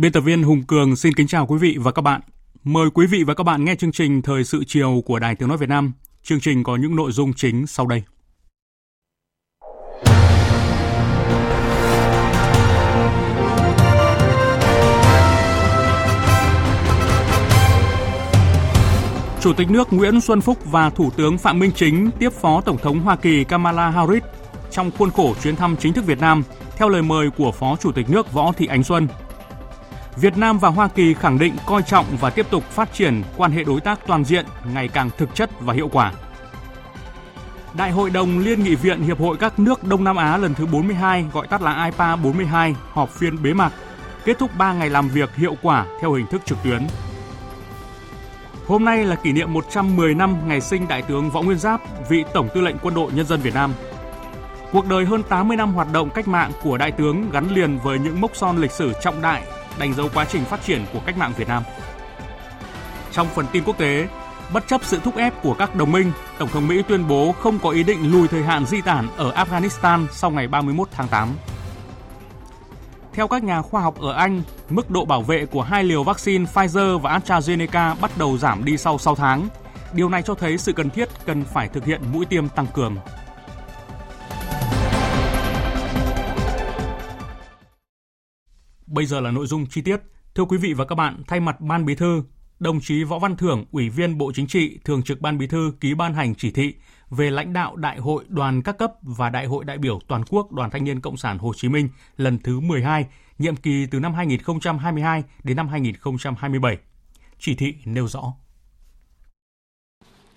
Biên tập viên Hùng Cường xin kính chào quý vị và các bạn. Mời quý vị và các bạn nghe chương trình Thời sự chiều của Đài Tiếng Nói Việt Nam. Chương trình có những nội dung chính sau đây. Chủ tịch nước Nguyễn Xuân Phúc và Thủ tướng Phạm Minh Chính tiếp Phó Tổng thống Hoa Kỳ Kamala Harris trong khuôn khổ chuyến thăm chính thức Việt Nam, theo lời mời của Phó Chủ tịch nước Võ Thị Ánh Xuân Việt Nam và Hoa Kỳ khẳng định coi trọng và tiếp tục phát triển quan hệ đối tác toàn diện ngày càng thực chất và hiệu quả. Đại hội đồng Liên nghị viện Hiệp hội các nước Đông Nam Á lần thứ 42, gọi tắt là IPA 42, họp phiên bế mạc, kết thúc 3 ngày làm việc hiệu quả theo hình thức trực tuyến. Hôm nay là kỷ niệm 110 năm ngày sinh Đại tướng Võ Nguyên Giáp, vị Tổng tư lệnh Quân đội Nhân dân Việt Nam. Cuộc đời hơn 80 năm hoạt động cách mạng của Đại tướng gắn liền với những mốc son lịch sử trọng đại đánh dấu quá trình phát triển của cách mạng Việt Nam. Trong phần tin quốc tế, bất chấp sự thúc ép của các đồng minh, Tổng thống Mỹ tuyên bố không có ý định lùi thời hạn di tản ở Afghanistan sau ngày 31 tháng 8. Theo các nhà khoa học ở Anh, mức độ bảo vệ của hai liều vaccine Pfizer và AstraZeneca bắt đầu giảm đi sau 6 tháng. Điều này cho thấy sự cần thiết cần phải thực hiện mũi tiêm tăng cường. Bây giờ là nội dung chi tiết. Thưa quý vị và các bạn, thay mặt Ban Bí thư, đồng chí Võ Văn Thưởng, Ủy viên Bộ Chính trị, Thường trực Ban Bí thư ký ban hành chỉ thị về lãnh đạo Đại hội đoàn các cấp và Đại hội đại biểu toàn quốc Đoàn Thanh niên Cộng sản Hồ Chí Minh lần thứ 12, nhiệm kỳ từ năm 2022 đến năm 2027. Chỉ thị nêu rõ.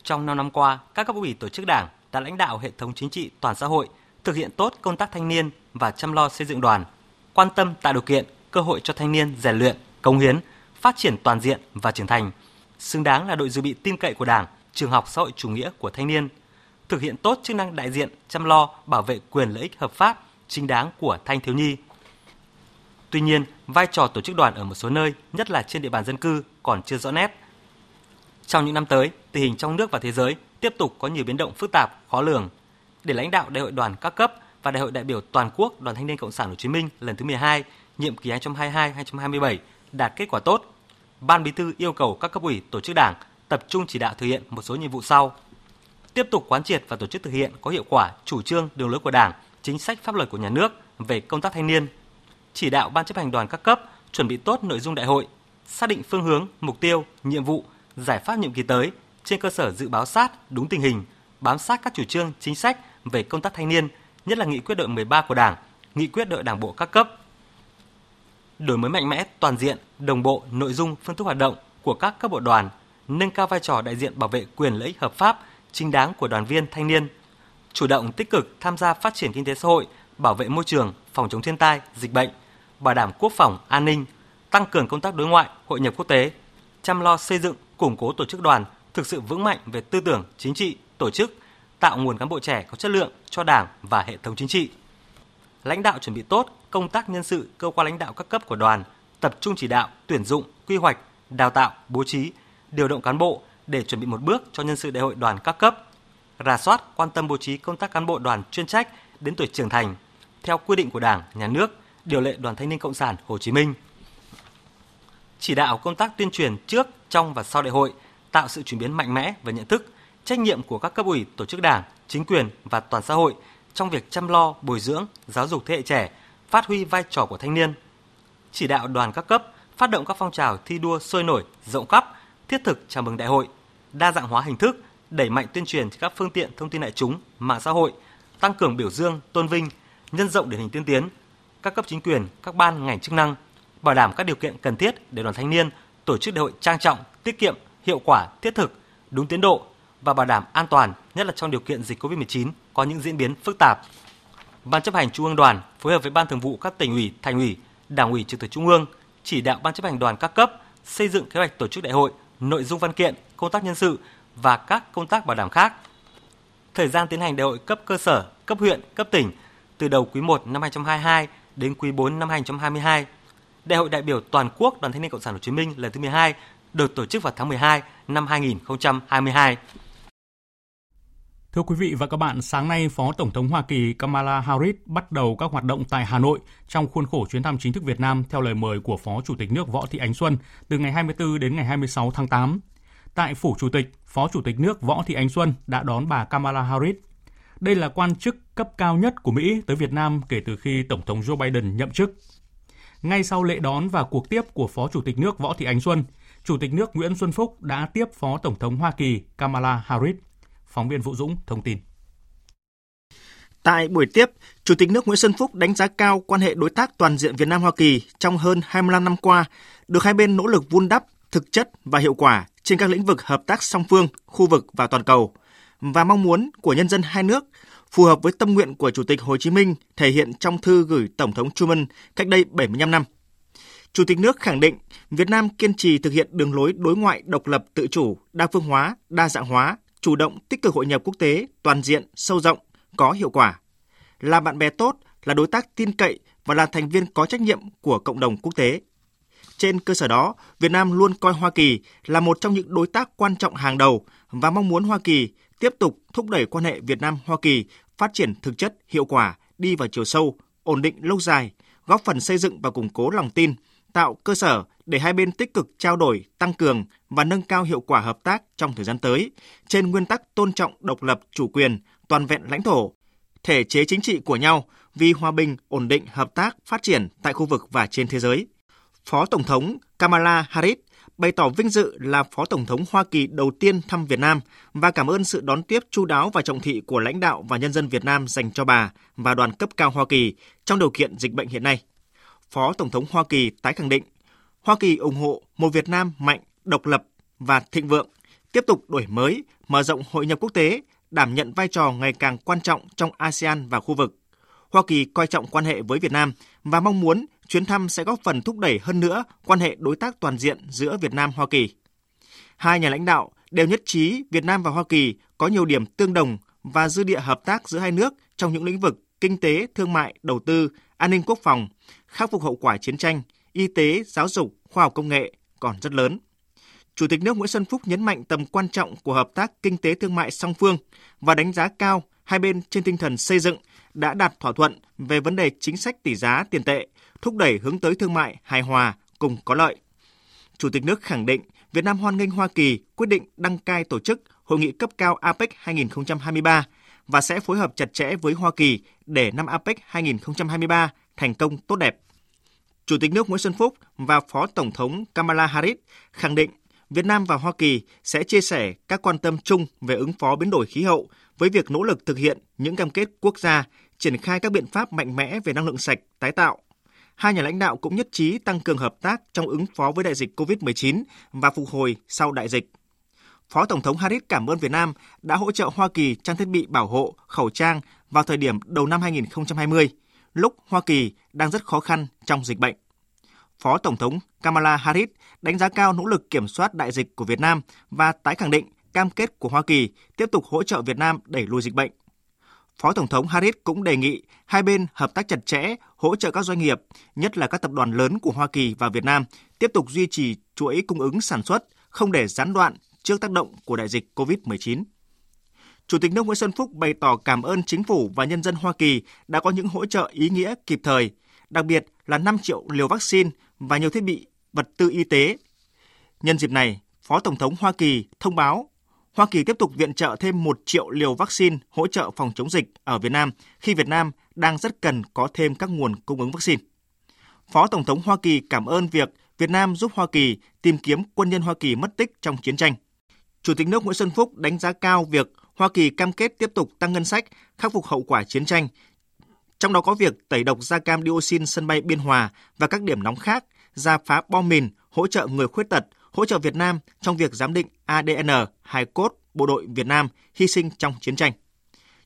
Trong 5 năm qua, các cấp ủy tổ chức đảng đã lãnh đạo hệ thống chính trị toàn xã hội, thực hiện tốt công tác thanh niên và chăm lo xây dựng đoàn, quan tâm tạo điều kiện cơ hội cho thanh niên rèn luyện, công hiến, phát triển toàn diện và trưởng thành, xứng đáng là đội dự bị tin cậy của Đảng, trường học xã hội chủ nghĩa của thanh niên, thực hiện tốt chức năng đại diện, chăm lo, bảo vệ quyền lợi ích hợp pháp, chính đáng của thanh thiếu nhi. Tuy nhiên, vai trò tổ chức đoàn ở một số nơi, nhất là trên địa bàn dân cư, còn chưa rõ nét. Trong những năm tới, tình hình trong nước và thế giới tiếp tục có nhiều biến động phức tạp, khó lường. Để lãnh đạo đại hội đoàn các cấp và đại hội đại biểu toàn quốc Đoàn Thanh niên Cộng sản Hồ Chí Minh lần thứ 12 nhiệm kỳ 2022-2027 đạt kết quả tốt, Ban Bí thư yêu cầu các cấp ủy tổ chức đảng tập trung chỉ đạo thực hiện một số nhiệm vụ sau. Tiếp tục quán triệt và tổ chức thực hiện có hiệu quả chủ trương đường lối của Đảng, chính sách pháp luật của nhà nước về công tác thanh niên. Chỉ đạo ban chấp hành đoàn các cấp chuẩn bị tốt nội dung đại hội, xác định phương hướng, mục tiêu, nhiệm vụ, giải pháp nhiệm kỳ tới trên cơ sở dự báo sát đúng tình hình, bám sát các chủ trương, chính sách về công tác thanh niên, nhất là nghị quyết đội 13 của Đảng, nghị quyết đội Đảng bộ các cấp đổi mới mạnh mẽ toàn diện, đồng bộ nội dung phương thức hoạt động của các cấp bộ đoàn, nâng cao vai trò đại diện bảo vệ quyền lợi ích hợp pháp, chính đáng của đoàn viên thanh niên, chủ động tích cực tham gia phát triển kinh tế xã hội, bảo vệ môi trường, phòng chống thiên tai, dịch bệnh, bảo đảm quốc phòng, an ninh, tăng cường công tác đối ngoại, hội nhập quốc tế, chăm lo xây dựng, củng cố tổ chức đoàn thực sự vững mạnh về tư tưởng, chính trị, tổ chức, tạo nguồn cán bộ trẻ có chất lượng cho Đảng và hệ thống chính trị. Lãnh đạo chuẩn bị tốt công tác nhân sự cơ quan lãnh đạo các cấp của đoàn tập trung chỉ đạo, tuyển dụng, quy hoạch, đào tạo, bố trí, điều động cán bộ để chuẩn bị một bước cho nhân sự đại hội đoàn các cấp. Rà soát, quan tâm bố trí công tác cán bộ đoàn chuyên trách đến tuổi trưởng thành theo quy định của Đảng, Nhà nước, điều lệ Đoàn Thanh niên Cộng sản Hồ Chí Minh. Chỉ đạo công tác tuyên truyền trước, trong và sau đại hội, tạo sự chuyển biến mạnh mẽ về nhận thức, trách nhiệm của các cấp ủy, tổ chức đảng, chính quyền và toàn xã hội trong việc chăm lo, bồi dưỡng, giáo dục thế hệ trẻ phát huy vai trò của thanh niên, chỉ đạo đoàn các cấp phát động các phong trào thi đua sôi nổi, rộng khắp, thiết thực chào mừng đại hội, đa dạng hóa hình thức, đẩy mạnh tuyên truyền trên các phương tiện thông tin đại chúng, mạng xã hội, tăng cường biểu dương, tôn vinh, nhân rộng điển hình tiên tiến, các cấp chính quyền, các ban ngành chức năng bảo đảm các điều kiện cần thiết để đoàn thanh niên tổ chức đại hội trang trọng, tiết kiệm, hiệu quả, thiết thực, đúng tiến độ và bảo đảm an toàn, nhất là trong điều kiện dịch COVID-19 có những diễn biến phức tạp. Ban chấp hành Trung ương Đoàn phối hợp với Ban Thường vụ các tỉnh ủy, thành ủy, Đảng ủy trực thuộc Trung ương chỉ đạo Ban chấp hành đoàn các cấp xây dựng kế hoạch tổ chức đại hội, nội dung văn kiện, công tác nhân sự và các công tác bảo đảm khác. Thời gian tiến hành đại hội cấp cơ sở, cấp huyện, cấp tỉnh từ đầu quý 1 năm 2022 đến quý 4 năm 2022. Đại hội đại biểu toàn quốc Đoàn Thanh niên Cộng sản Hồ Chí Minh lần thứ 12 được tổ chức vào tháng 12 năm 2022. Thưa quý vị và các bạn, sáng nay Phó Tổng thống Hoa Kỳ Kamala Harris bắt đầu các hoạt động tại Hà Nội trong khuôn khổ chuyến thăm chính thức Việt Nam theo lời mời của Phó Chủ tịch nước Võ Thị Ánh Xuân từ ngày 24 đến ngày 26 tháng 8. Tại Phủ Chủ tịch, Phó Chủ tịch nước Võ Thị Ánh Xuân đã đón bà Kamala Harris. Đây là quan chức cấp cao nhất của Mỹ tới Việt Nam kể từ khi Tổng thống Joe Biden nhậm chức. Ngay sau lễ đón và cuộc tiếp của Phó Chủ tịch nước Võ Thị Ánh Xuân, Chủ tịch nước Nguyễn Xuân Phúc đã tiếp Phó Tổng thống Hoa Kỳ Kamala Harris. Phóng viên Vũ Dũng thông tin. Tại buổi tiếp, Chủ tịch nước Nguyễn Xuân Phúc đánh giá cao quan hệ đối tác toàn diện Việt Nam Hoa Kỳ trong hơn 25 năm qua, được hai bên nỗ lực vun đắp thực chất và hiệu quả trên các lĩnh vực hợp tác song phương, khu vực và toàn cầu và mong muốn của nhân dân hai nước phù hợp với tâm nguyện của Chủ tịch Hồ Chí Minh thể hiện trong thư gửi Tổng thống Truman cách đây 75 năm. Chủ tịch nước khẳng định Việt Nam kiên trì thực hiện đường lối đối ngoại độc lập tự chủ, đa phương hóa, đa dạng hóa, chủ động tích cực hội nhập quốc tế toàn diện, sâu rộng, có hiệu quả. Là bạn bè tốt, là đối tác tin cậy và là thành viên có trách nhiệm của cộng đồng quốc tế. Trên cơ sở đó, Việt Nam luôn coi Hoa Kỳ là một trong những đối tác quan trọng hàng đầu và mong muốn Hoa Kỳ tiếp tục thúc đẩy quan hệ Việt Nam Hoa Kỳ phát triển thực chất, hiệu quả, đi vào chiều sâu, ổn định lâu dài, góp phần xây dựng và củng cố lòng tin, tạo cơ sở để hai bên tích cực trao đổi, tăng cường và nâng cao hiệu quả hợp tác trong thời gian tới trên nguyên tắc tôn trọng độc lập, chủ quyền, toàn vẹn lãnh thổ, thể chế chính trị của nhau vì hòa bình, ổn định, hợp tác, phát triển tại khu vực và trên thế giới. Phó Tổng thống Kamala Harris bày tỏ vinh dự là Phó Tổng thống Hoa Kỳ đầu tiên thăm Việt Nam và cảm ơn sự đón tiếp chu đáo và trọng thị của lãnh đạo và nhân dân Việt Nam dành cho bà và đoàn cấp cao Hoa Kỳ trong điều kiện dịch bệnh hiện nay. Phó Tổng thống Hoa Kỳ tái khẳng định Hoa Kỳ ủng hộ một Việt Nam mạnh, độc lập và thịnh vượng, tiếp tục đổi mới, mở rộng hội nhập quốc tế, đảm nhận vai trò ngày càng quan trọng trong ASEAN và khu vực. Hoa Kỳ coi trọng quan hệ với Việt Nam và mong muốn chuyến thăm sẽ góp phần thúc đẩy hơn nữa quan hệ đối tác toàn diện giữa Việt Nam Hoa Kỳ. Hai nhà lãnh đạo đều nhất trí Việt Nam và Hoa Kỳ có nhiều điểm tương đồng và dư địa hợp tác giữa hai nước trong những lĩnh vực kinh tế, thương mại, đầu tư, an ninh quốc phòng, khắc phục hậu quả chiến tranh, y tế, giáo dục, khoa học công nghệ còn rất lớn. Chủ tịch nước Nguyễn Xuân Phúc nhấn mạnh tầm quan trọng của hợp tác kinh tế thương mại song phương và đánh giá cao hai bên trên tinh thần xây dựng đã đạt thỏa thuận về vấn đề chính sách tỷ giá tiền tệ, thúc đẩy hướng tới thương mại hài hòa cùng có lợi. Chủ tịch nước khẳng định Việt Nam hoan nghênh Hoa Kỳ quyết định đăng cai tổ chức hội nghị cấp cao APEC 2023 và sẽ phối hợp chặt chẽ với Hoa Kỳ để năm APEC 2023 thành công tốt đẹp. Chủ tịch nước Nguyễn Xuân Phúc và Phó Tổng thống Kamala Harris khẳng định Việt Nam và Hoa Kỳ sẽ chia sẻ các quan tâm chung về ứng phó biến đổi khí hậu với việc nỗ lực thực hiện những cam kết quốc gia, triển khai các biện pháp mạnh mẽ về năng lượng sạch, tái tạo. Hai nhà lãnh đạo cũng nhất trí tăng cường hợp tác trong ứng phó với đại dịch COVID-19 và phục hồi sau đại dịch. Phó Tổng thống Harris cảm ơn Việt Nam đã hỗ trợ Hoa Kỳ trang thiết bị bảo hộ, khẩu trang vào thời điểm đầu năm 2020, lúc Hoa Kỳ đang rất khó khăn trong dịch bệnh. Phó Tổng thống Kamala Harris đánh giá cao nỗ lực kiểm soát đại dịch của Việt Nam và tái khẳng định cam kết của Hoa Kỳ tiếp tục hỗ trợ Việt Nam đẩy lùi dịch bệnh. Phó Tổng thống Harris cũng đề nghị hai bên hợp tác chặt chẽ, hỗ trợ các doanh nghiệp, nhất là các tập đoàn lớn của Hoa Kỳ và Việt Nam, tiếp tục duy trì chuỗi cung ứng sản xuất, không để gián đoạn trước tác động của đại dịch COVID-19. Chủ tịch nước Nguyễn Xuân Phúc bày tỏ cảm ơn chính phủ và nhân dân Hoa Kỳ đã có những hỗ trợ ý nghĩa kịp thời, đặc biệt là 5 triệu liều vaccine và nhiều thiết bị vật tư y tế. Nhân dịp này, Phó Tổng thống Hoa Kỳ thông báo Hoa Kỳ tiếp tục viện trợ thêm 1 triệu liều vaccine hỗ trợ phòng chống dịch ở Việt Nam khi Việt Nam đang rất cần có thêm các nguồn cung ứng vaccine. Phó Tổng thống Hoa Kỳ cảm ơn việc Việt Nam giúp Hoa Kỳ tìm kiếm quân nhân Hoa Kỳ mất tích trong chiến tranh. Chủ tịch nước Nguyễn Xuân Phúc đánh giá cao việc Hoa Kỳ cam kết tiếp tục tăng ngân sách, khắc phục hậu quả chiến tranh, trong đó có việc tẩy độc da cam dioxin sân bay Biên Hòa và các điểm nóng khác, ra phá bom mìn, hỗ trợ người khuyết tật, hỗ trợ Việt Nam trong việc giám định ADN hài cốt bộ đội Việt Nam hy sinh trong chiến tranh.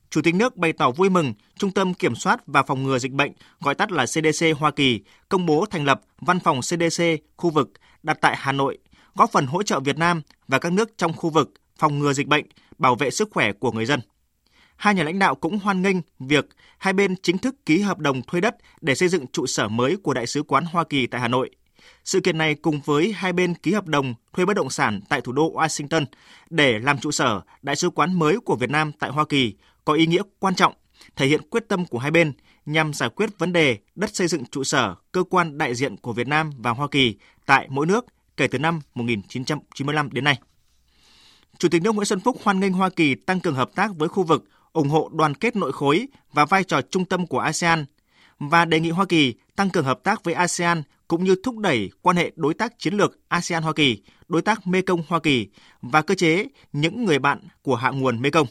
Chủ tịch nước bày tỏ vui mừng Trung tâm Kiểm soát và Phòng ngừa Dịch bệnh, gọi tắt là CDC Hoa Kỳ, công bố thành lập Văn phòng CDC khu vực đặt tại Hà Nội, góp phần hỗ trợ Việt Nam và các nước trong khu vực phòng ngừa dịch bệnh, bảo vệ sức khỏe của người dân. Hai nhà lãnh đạo cũng hoan nghênh việc hai bên chính thức ký hợp đồng thuê đất để xây dựng trụ sở mới của Đại sứ quán Hoa Kỳ tại Hà Nội. Sự kiện này cùng với hai bên ký hợp đồng thuê bất động sản tại thủ đô Washington để làm trụ sở Đại sứ quán mới của Việt Nam tại Hoa Kỳ có ý nghĩa quan trọng, thể hiện quyết tâm của hai bên nhằm giải quyết vấn đề đất xây dựng trụ sở cơ quan đại diện của Việt Nam và Hoa Kỳ tại mỗi nước kể từ năm 1995 đến nay. Chủ tịch nước Nguyễn Xuân Phúc hoan nghênh Hoa Kỳ tăng cường hợp tác với khu vực, ủng hộ đoàn kết nội khối và vai trò trung tâm của ASEAN và đề nghị Hoa Kỳ tăng cường hợp tác với ASEAN cũng như thúc đẩy quan hệ đối tác chiến lược ASEAN-Hoa Kỳ, đối tác Mekong Hoa Kỳ và cơ chế những người bạn của hạ nguồn Mekong.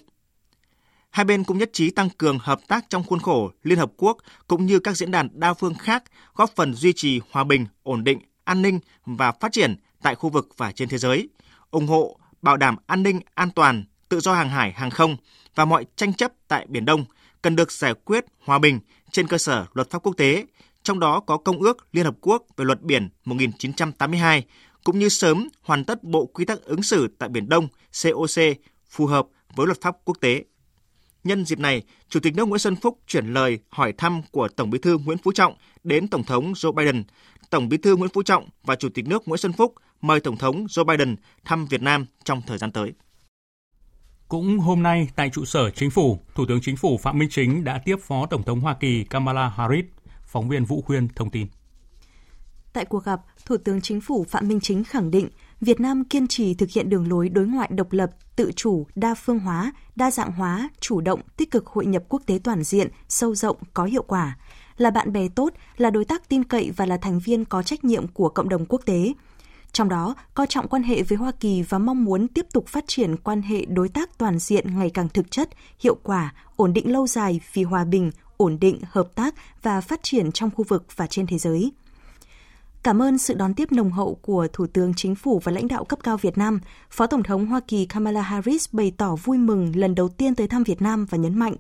Hai bên cũng nhất trí tăng cường hợp tác trong khuôn khổ Liên Hợp Quốc cũng như các diễn đàn đa phương khác, góp phần duy trì hòa bình, ổn định, an ninh và phát triển tại khu vực và trên thế giới, ủng hộ bảo đảm an ninh, an toàn, tự do hàng hải, hàng không và mọi tranh chấp tại Biển Đông cần được giải quyết hòa bình trên cơ sở luật pháp quốc tế, trong đó có Công ước Liên Hợp Quốc về luật biển 1982, cũng như sớm hoàn tất bộ quy tắc ứng xử tại Biển Đông COC phù hợp với luật pháp quốc tế. Nhân dịp này, Chủ tịch nước Nguyễn Xuân Phúc chuyển lời hỏi thăm của Tổng Bí thư Nguyễn Phú Trọng đến Tổng thống Joe Biden. Tổng Bí thư Nguyễn Phú Trọng và Chủ tịch nước Nguyễn Xuân Phúc mời Tổng thống Joe Biden thăm Việt Nam trong thời gian tới. Cũng hôm nay tại trụ sở chính phủ, Thủ tướng Chính phủ Phạm Minh Chính đã tiếp Phó Tổng thống Hoa Kỳ Kamala Harris. Phóng viên Vũ Khuyên thông tin. Tại cuộc gặp, Thủ tướng Chính phủ Phạm Minh Chính khẳng định Việt Nam kiên trì thực hiện đường lối đối ngoại độc lập, tự chủ, đa phương hóa, đa dạng hóa, chủ động, tích cực hội nhập quốc tế toàn diện, sâu rộng, có hiệu quả, là bạn bè tốt, là đối tác tin cậy và là thành viên có trách nhiệm của cộng đồng quốc tế. Trong đó, coi trọng quan hệ với Hoa Kỳ và mong muốn tiếp tục phát triển quan hệ đối tác toàn diện ngày càng thực chất, hiệu quả, ổn định lâu dài vì hòa bình, ổn định, hợp tác và phát triển trong khu vực và trên thế giới. Cảm ơn sự đón tiếp nồng hậu của Thủ tướng Chính phủ và lãnh đạo cấp cao Việt Nam, Phó Tổng thống Hoa Kỳ Kamala Harris bày tỏ vui mừng lần đầu tiên tới thăm Việt Nam và nhấn mạnh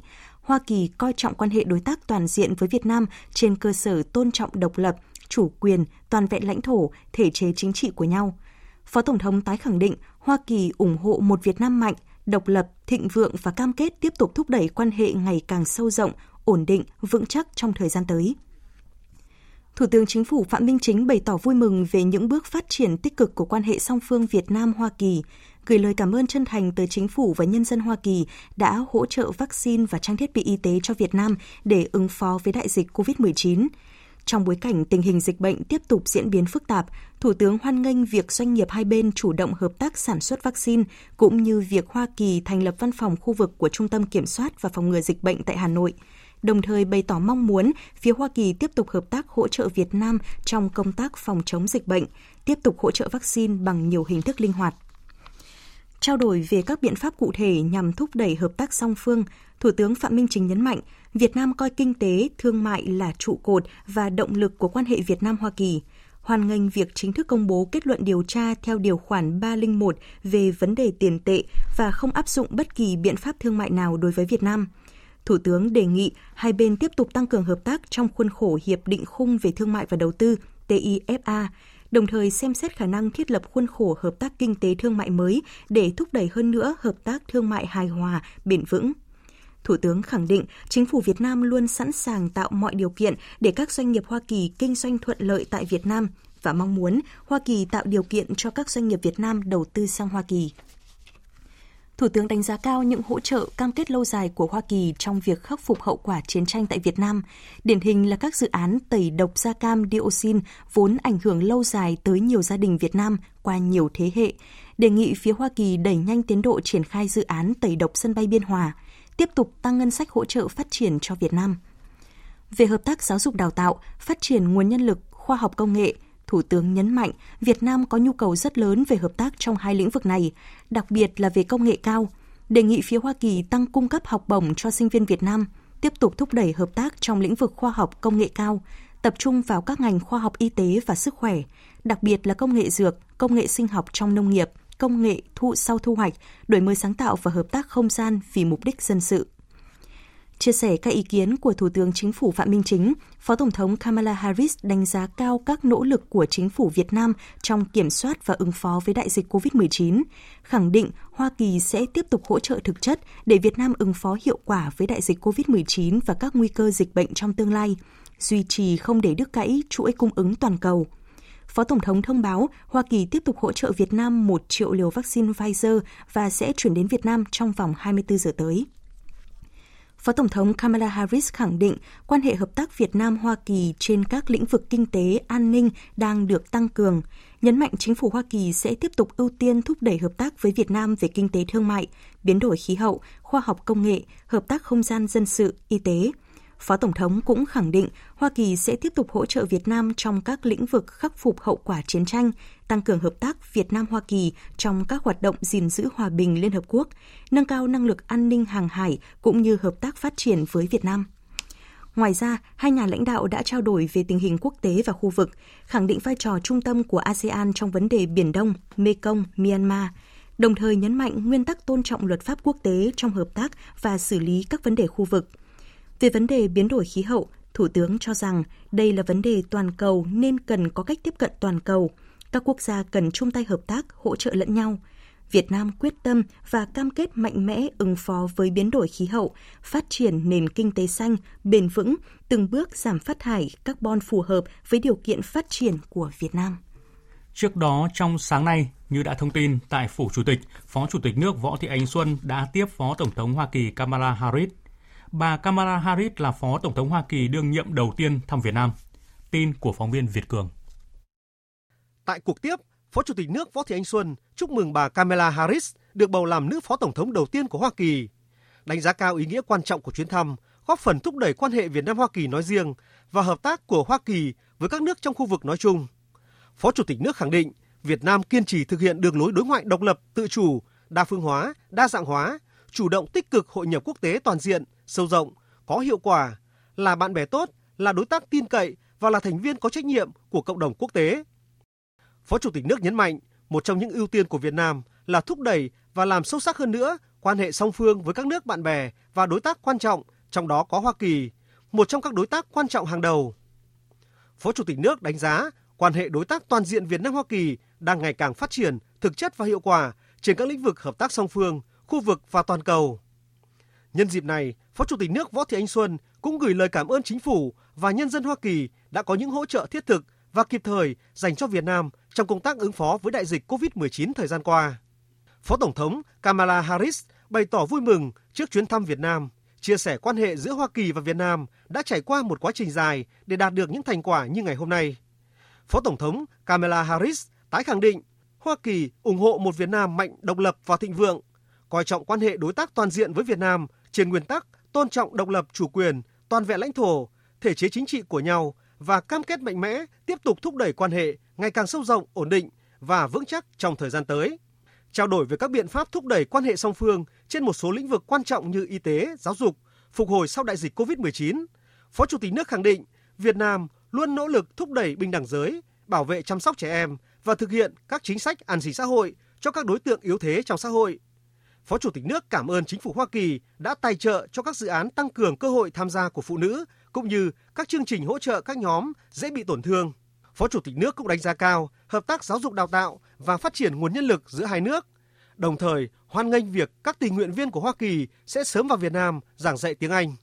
Hoa Kỳ coi trọng quan hệ đối tác toàn diện với Việt Nam trên cơ sở tôn trọng độc lập, chủ quyền, toàn vẹn lãnh thổ, thể chế chính trị của nhau. Phó Tổng thống tái khẳng định Hoa Kỳ ủng hộ một Việt Nam mạnh, độc lập, thịnh vượng và cam kết tiếp tục thúc đẩy quan hệ ngày càng sâu rộng, ổn định, vững chắc trong thời gian tới. Thủ tướng Chính phủ Phạm Minh Chính bày tỏ vui mừng về những bước phát triển tích cực của quan hệ song phương Việt Nam-Hoa Kỳ, gửi lời cảm ơn chân thành tới Chính phủ và nhân dân Hoa Kỳ đã hỗ trợ vaccine và trang thiết bị y tế cho Việt Nam để ứng phó với đại dịch COVID-19. Trong bối cảnh tình hình dịch bệnh tiếp tục diễn biến phức tạp, Thủ tướng hoan nghênh việc doanh nghiệp hai bên chủ động hợp tác sản xuất vaccine, cũng như việc Hoa Kỳ thành lập văn phòng khu vực của Trung tâm Kiểm soát và Phòng ngừa Dịch bệnh tại Hà Nội – đồng thời bày tỏ mong muốn phía Hoa Kỳ tiếp tục hợp tác hỗ trợ Việt Nam trong công tác phòng chống dịch bệnh, tiếp tục hỗ trợ vaccine bằng nhiều hình thức linh hoạt. Trao đổi về các biện pháp cụ thể nhằm thúc đẩy hợp tác song phương, Thủ tướng Phạm Minh Chính nhấn mạnh, Việt Nam coi kinh tế, thương mại là trụ cột và động lực của quan hệ Việt Nam-Hoa Kỳ hoan nghênh việc chính thức công bố kết luận điều tra theo điều khoản 301 về vấn đề tiền tệ và không áp dụng bất kỳ biện pháp thương mại nào đối với Việt Nam – Thủ tướng đề nghị hai bên tiếp tục tăng cường hợp tác trong khuôn khổ Hiệp định Khung về Thương mại và Đầu tư TIFA, đồng thời xem xét khả năng thiết lập khuôn khổ hợp tác kinh tế thương mại mới để thúc đẩy hơn nữa hợp tác thương mại hài hòa, bền vững. Thủ tướng khẳng định chính phủ Việt Nam luôn sẵn sàng tạo mọi điều kiện để các doanh nghiệp Hoa Kỳ kinh doanh thuận lợi tại Việt Nam và mong muốn Hoa Kỳ tạo điều kiện cho các doanh nghiệp Việt Nam đầu tư sang Hoa Kỳ. Thủ tướng đánh giá cao những hỗ trợ cam kết lâu dài của Hoa Kỳ trong việc khắc phục hậu quả chiến tranh tại Việt Nam. Điển hình là các dự án tẩy độc da cam dioxin vốn ảnh hưởng lâu dài tới nhiều gia đình Việt Nam qua nhiều thế hệ. Đề nghị phía Hoa Kỳ đẩy nhanh tiến độ triển khai dự án tẩy độc sân bay Biên Hòa, tiếp tục tăng ngân sách hỗ trợ phát triển cho Việt Nam. Về hợp tác giáo dục đào tạo, phát triển nguồn nhân lực, khoa học công nghệ, Thủ tướng nhấn mạnh Việt Nam có nhu cầu rất lớn về hợp tác trong hai lĩnh vực này, đặc biệt là về công nghệ cao, đề nghị phía Hoa Kỳ tăng cung cấp học bổng cho sinh viên Việt Nam, tiếp tục thúc đẩy hợp tác trong lĩnh vực khoa học công nghệ cao, tập trung vào các ngành khoa học y tế và sức khỏe, đặc biệt là công nghệ dược, công nghệ sinh học trong nông nghiệp, công nghệ thu sau thu hoạch, đổi mới sáng tạo và hợp tác không gian vì mục đích dân sự. Chia sẻ các ý kiến của Thủ tướng Chính phủ Phạm Minh Chính, Phó Tổng thống Kamala Harris đánh giá cao các nỗ lực của chính phủ Việt Nam trong kiểm soát và ứng phó với đại dịch COVID-19, khẳng định Hoa Kỳ sẽ tiếp tục hỗ trợ thực chất để Việt Nam ứng phó hiệu quả với đại dịch COVID-19 và các nguy cơ dịch bệnh trong tương lai, duy trì không để đứt gãy chuỗi cung ứng toàn cầu. Phó Tổng thống thông báo Hoa Kỳ tiếp tục hỗ trợ Việt Nam 1 triệu liều vaccine Pfizer và sẽ chuyển đến Việt Nam trong vòng 24 giờ tới. Phó Tổng thống Kamala Harris khẳng định quan hệ hợp tác Việt Nam-Hoa Kỳ trên các lĩnh vực kinh tế, an ninh đang được tăng cường, nhấn mạnh chính phủ Hoa Kỳ sẽ tiếp tục ưu tiên thúc đẩy hợp tác với Việt Nam về kinh tế thương mại, biến đổi khí hậu, khoa học công nghệ, hợp tác không gian dân sự, y tế – Phó Tổng thống cũng khẳng định Hoa Kỳ sẽ tiếp tục hỗ trợ Việt Nam trong các lĩnh vực khắc phục hậu quả chiến tranh, tăng cường hợp tác Việt Nam-Hoa Kỳ trong các hoạt động gìn giữ hòa bình Liên Hợp Quốc, nâng cao năng lực an ninh hàng hải cũng như hợp tác phát triển với Việt Nam. Ngoài ra, hai nhà lãnh đạo đã trao đổi về tình hình quốc tế và khu vực, khẳng định vai trò trung tâm của ASEAN trong vấn đề Biển Đông, Mekong, Myanmar, đồng thời nhấn mạnh nguyên tắc tôn trọng luật pháp quốc tế trong hợp tác và xử lý các vấn đề khu vực – về vấn đề biến đổi khí hậu, Thủ tướng cho rằng đây là vấn đề toàn cầu nên cần có cách tiếp cận toàn cầu. Các quốc gia cần chung tay hợp tác, hỗ trợ lẫn nhau. Việt Nam quyết tâm và cam kết mạnh mẽ ứng phó với biến đổi khí hậu, phát triển nền kinh tế xanh, bền vững, từng bước giảm phát thải carbon phù hợp với điều kiện phát triển của Việt Nam. Trước đó, trong sáng nay, như đã thông tin, tại Phủ Chủ tịch, Phó Chủ tịch nước Võ Thị Ánh Xuân đã tiếp Phó Tổng thống Hoa Kỳ Kamala Harris bà Kamala Harris là Phó Tổng thống Hoa Kỳ đương nhiệm đầu tiên thăm Việt Nam. Tin của phóng viên Việt Cường. Tại cuộc tiếp, Phó Chủ tịch nước Võ Thị Ánh Xuân chúc mừng bà Kamala Harris được bầu làm nữ Phó Tổng thống đầu tiên của Hoa Kỳ, đánh giá cao ý nghĩa quan trọng của chuyến thăm, góp phần thúc đẩy quan hệ Việt Nam Hoa Kỳ nói riêng và hợp tác của Hoa Kỳ với các nước trong khu vực nói chung. Phó Chủ tịch nước khẳng định Việt Nam kiên trì thực hiện đường lối đối ngoại độc lập, tự chủ, đa phương hóa, đa dạng hóa, chủ động tích cực hội nhập quốc tế toàn diện, sâu rộng, có hiệu quả, là bạn bè tốt, là đối tác tin cậy và là thành viên có trách nhiệm của cộng đồng quốc tế. Phó Chủ tịch nước nhấn mạnh, một trong những ưu tiên của Việt Nam là thúc đẩy và làm sâu sắc hơn nữa quan hệ song phương với các nước bạn bè và đối tác quan trọng, trong đó có Hoa Kỳ, một trong các đối tác quan trọng hàng đầu. Phó Chủ tịch nước đánh giá quan hệ đối tác toàn diện Việt Nam Hoa Kỳ đang ngày càng phát triển thực chất và hiệu quả trên các lĩnh vực hợp tác song phương, khu vực và toàn cầu. Nhân dịp này, Phó Chủ tịch nước Võ Thị Ánh Xuân cũng gửi lời cảm ơn chính phủ và nhân dân Hoa Kỳ đã có những hỗ trợ thiết thực và kịp thời dành cho Việt Nam trong công tác ứng phó với đại dịch COVID-19 thời gian qua. Phó Tổng thống Kamala Harris bày tỏ vui mừng trước chuyến thăm Việt Nam, chia sẻ quan hệ giữa Hoa Kỳ và Việt Nam đã trải qua một quá trình dài để đạt được những thành quả như ngày hôm nay. Phó Tổng thống Kamala Harris tái khẳng định Hoa Kỳ ủng hộ một Việt Nam mạnh, độc lập và thịnh vượng, coi trọng quan hệ đối tác toàn diện với Việt Nam trên nguyên tắc tôn trọng độc lập chủ quyền, toàn vẹn lãnh thổ, thể chế chính trị của nhau và cam kết mạnh mẽ tiếp tục thúc đẩy quan hệ ngày càng sâu rộng, ổn định và vững chắc trong thời gian tới. Trao đổi về các biện pháp thúc đẩy quan hệ song phương trên một số lĩnh vực quan trọng như y tế, giáo dục, phục hồi sau đại dịch COVID-19, Phó Chủ tịch nước khẳng định Việt Nam luôn nỗ lực thúc đẩy bình đẳng giới, bảo vệ chăm sóc trẻ em và thực hiện các chính sách an sinh xã hội cho các đối tượng yếu thế trong xã hội Phó Chủ tịch nước cảm ơn chính phủ Hoa Kỳ đã tài trợ cho các dự án tăng cường cơ hội tham gia của phụ nữ cũng như các chương trình hỗ trợ các nhóm dễ bị tổn thương. Phó Chủ tịch nước cũng đánh giá cao hợp tác giáo dục đào tạo và phát triển nguồn nhân lực giữa hai nước, đồng thời hoan nghênh việc các tình nguyện viên của Hoa Kỳ sẽ sớm vào Việt Nam giảng dạy tiếng Anh.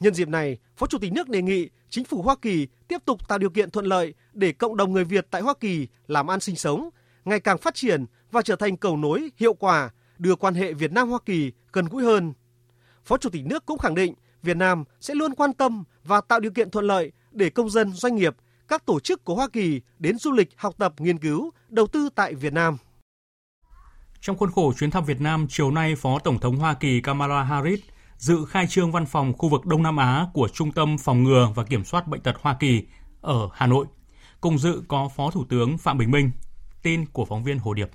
Nhân dịp này, Phó Chủ tịch nước đề nghị chính phủ Hoa Kỳ tiếp tục tạo điều kiện thuận lợi để cộng đồng người Việt tại Hoa Kỳ làm ăn sinh sống, ngày càng phát triển và trở thành cầu nối hiệu quả đưa quan hệ Việt Nam Hoa Kỳ gần gũi hơn. Phó Chủ tịch nước cũng khẳng định Việt Nam sẽ luôn quan tâm và tạo điều kiện thuận lợi để công dân, doanh nghiệp, các tổ chức của Hoa Kỳ đến du lịch, học tập, nghiên cứu, đầu tư tại Việt Nam. Trong khuôn khổ chuyến thăm Việt Nam, chiều nay Phó Tổng thống Hoa Kỳ Kamala Harris dự khai trương văn phòng khu vực Đông Nam Á của Trung tâm Phòng ngừa và Kiểm soát Bệnh tật Hoa Kỳ ở Hà Nội. Cùng dự có Phó Thủ tướng Phạm Bình Minh. Tin của phóng viên Hồ Điệp.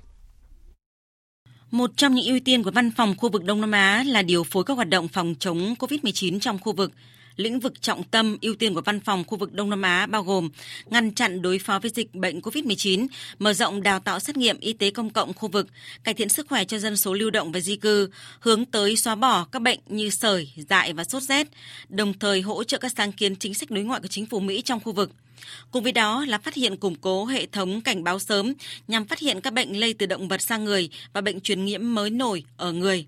Một trong những ưu tiên của văn phòng khu vực Đông Nam Á là điều phối các hoạt động phòng chống COVID-19 trong khu vực. Lĩnh vực trọng tâm ưu tiên của văn phòng khu vực Đông Nam Á bao gồm ngăn chặn đối phó với dịch bệnh COVID-19, mở rộng đào tạo xét nghiệm y tế công cộng khu vực, cải thiện sức khỏe cho dân số lưu động và di cư, hướng tới xóa bỏ các bệnh như sởi, dại và sốt rét, đồng thời hỗ trợ các sáng kiến chính sách đối ngoại của chính phủ Mỹ trong khu vực. Cùng với đó là phát hiện củng cố hệ thống cảnh báo sớm nhằm phát hiện các bệnh lây từ động vật sang người và bệnh truyền nhiễm mới nổi ở người.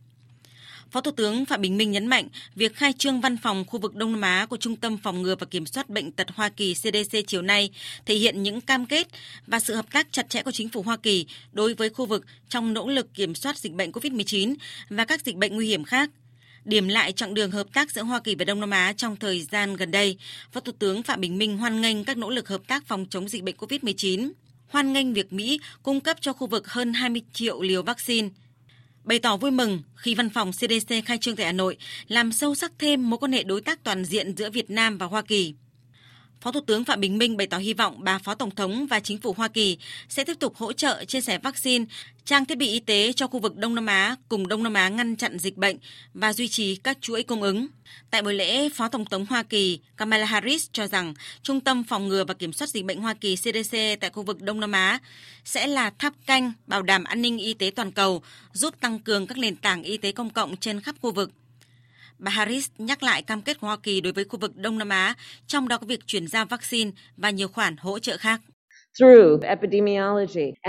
Phó Thủ tướng Phạm Bình Minh nhấn mạnh, việc khai trương văn phòng khu vực Đông Nam Á của Trung tâm Phòng ngừa và Kiểm soát Bệnh tật Hoa Kỳ CDC chiều nay thể hiện những cam kết và sự hợp tác chặt chẽ của chính phủ Hoa Kỳ đối với khu vực trong nỗ lực kiểm soát dịch bệnh COVID-19 và các dịch bệnh nguy hiểm khác. Điểm lại chặng đường hợp tác giữa Hoa Kỳ và Đông Nam Á trong thời gian gần đây, Phó Thủ tướng Phạm Bình Minh hoan nghênh các nỗ lực hợp tác phòng chống dịch bệnh COVID-19, hoan nghênh việc Mỹ cung cấp cho khu vực hơn 20 triệu liều vaccine – bày tỏ vui mừng khi văn phòng CDC khai trương tại Hà Nội làm sâu sắc thêm mối quan hệ đối tác toàn diện giữa Việt Nam và Hoa Kỳ. Phó Thủ tướng Phạm Bình Minh bày tỏ hy vọng bà Phó Tổng thống và chính phủ Hoa Kỳ sẽ tiếp tục hỗ trợ chia sẻ vaccine, trang thiết bị y tế cho khu vực Đông Nam Á cùng Đông Nam Á ngăn chặn dịch bệnh và duy trì các chuỗi cung ứng. Tại buổi lễ, Phó Tổng thống Hoa Kỳ Kamala Harris cho rằng Trung tâm Phòng ngừa và Kiểm soát Dịch bệnh Hoa Kỳ CDC tại khu vực Đông Nam Á sẽ là tháp canh bảo đảm an ninh y tế toàn cầu, giúp tăng cường các nền tảng y tế công cộng trên khắp khu vực. Bà Harris nhắc lại cam kết của Hoa Kỳ đối với khu vực Đông Nam Á, trong đó có việc chuyển giao vaccine và nhiều khoản hỗ trợ khác.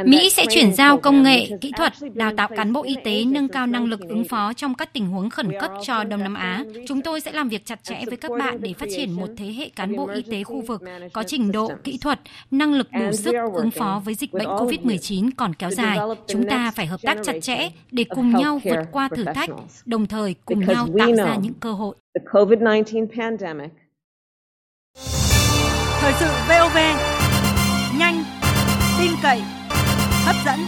Mỹ sẽ chuyển giao công nghệ, kỹ thuật, đào tạo cán bộ y tế nâng cao năng lực ứng phó trong các tình huống khẩn cấp cho Đông Nam Á. Chúng tôi sẽ làm việc chặt chẽ với các bạn để phát triển một thế hệ cán bộ y tế khu vực có trình độ, kỹ thuật, năng lực đủ sức ứng phó với dịch bệnh COVID-19 còn kéo dài. Chúng ta phải hợp tác chặt chẽ để cùng nhau vượt qua thử thách, đồng thời cùng nhau tạo ra những cơ hội. Thời sự VOV tin cậy, hấp dẫn.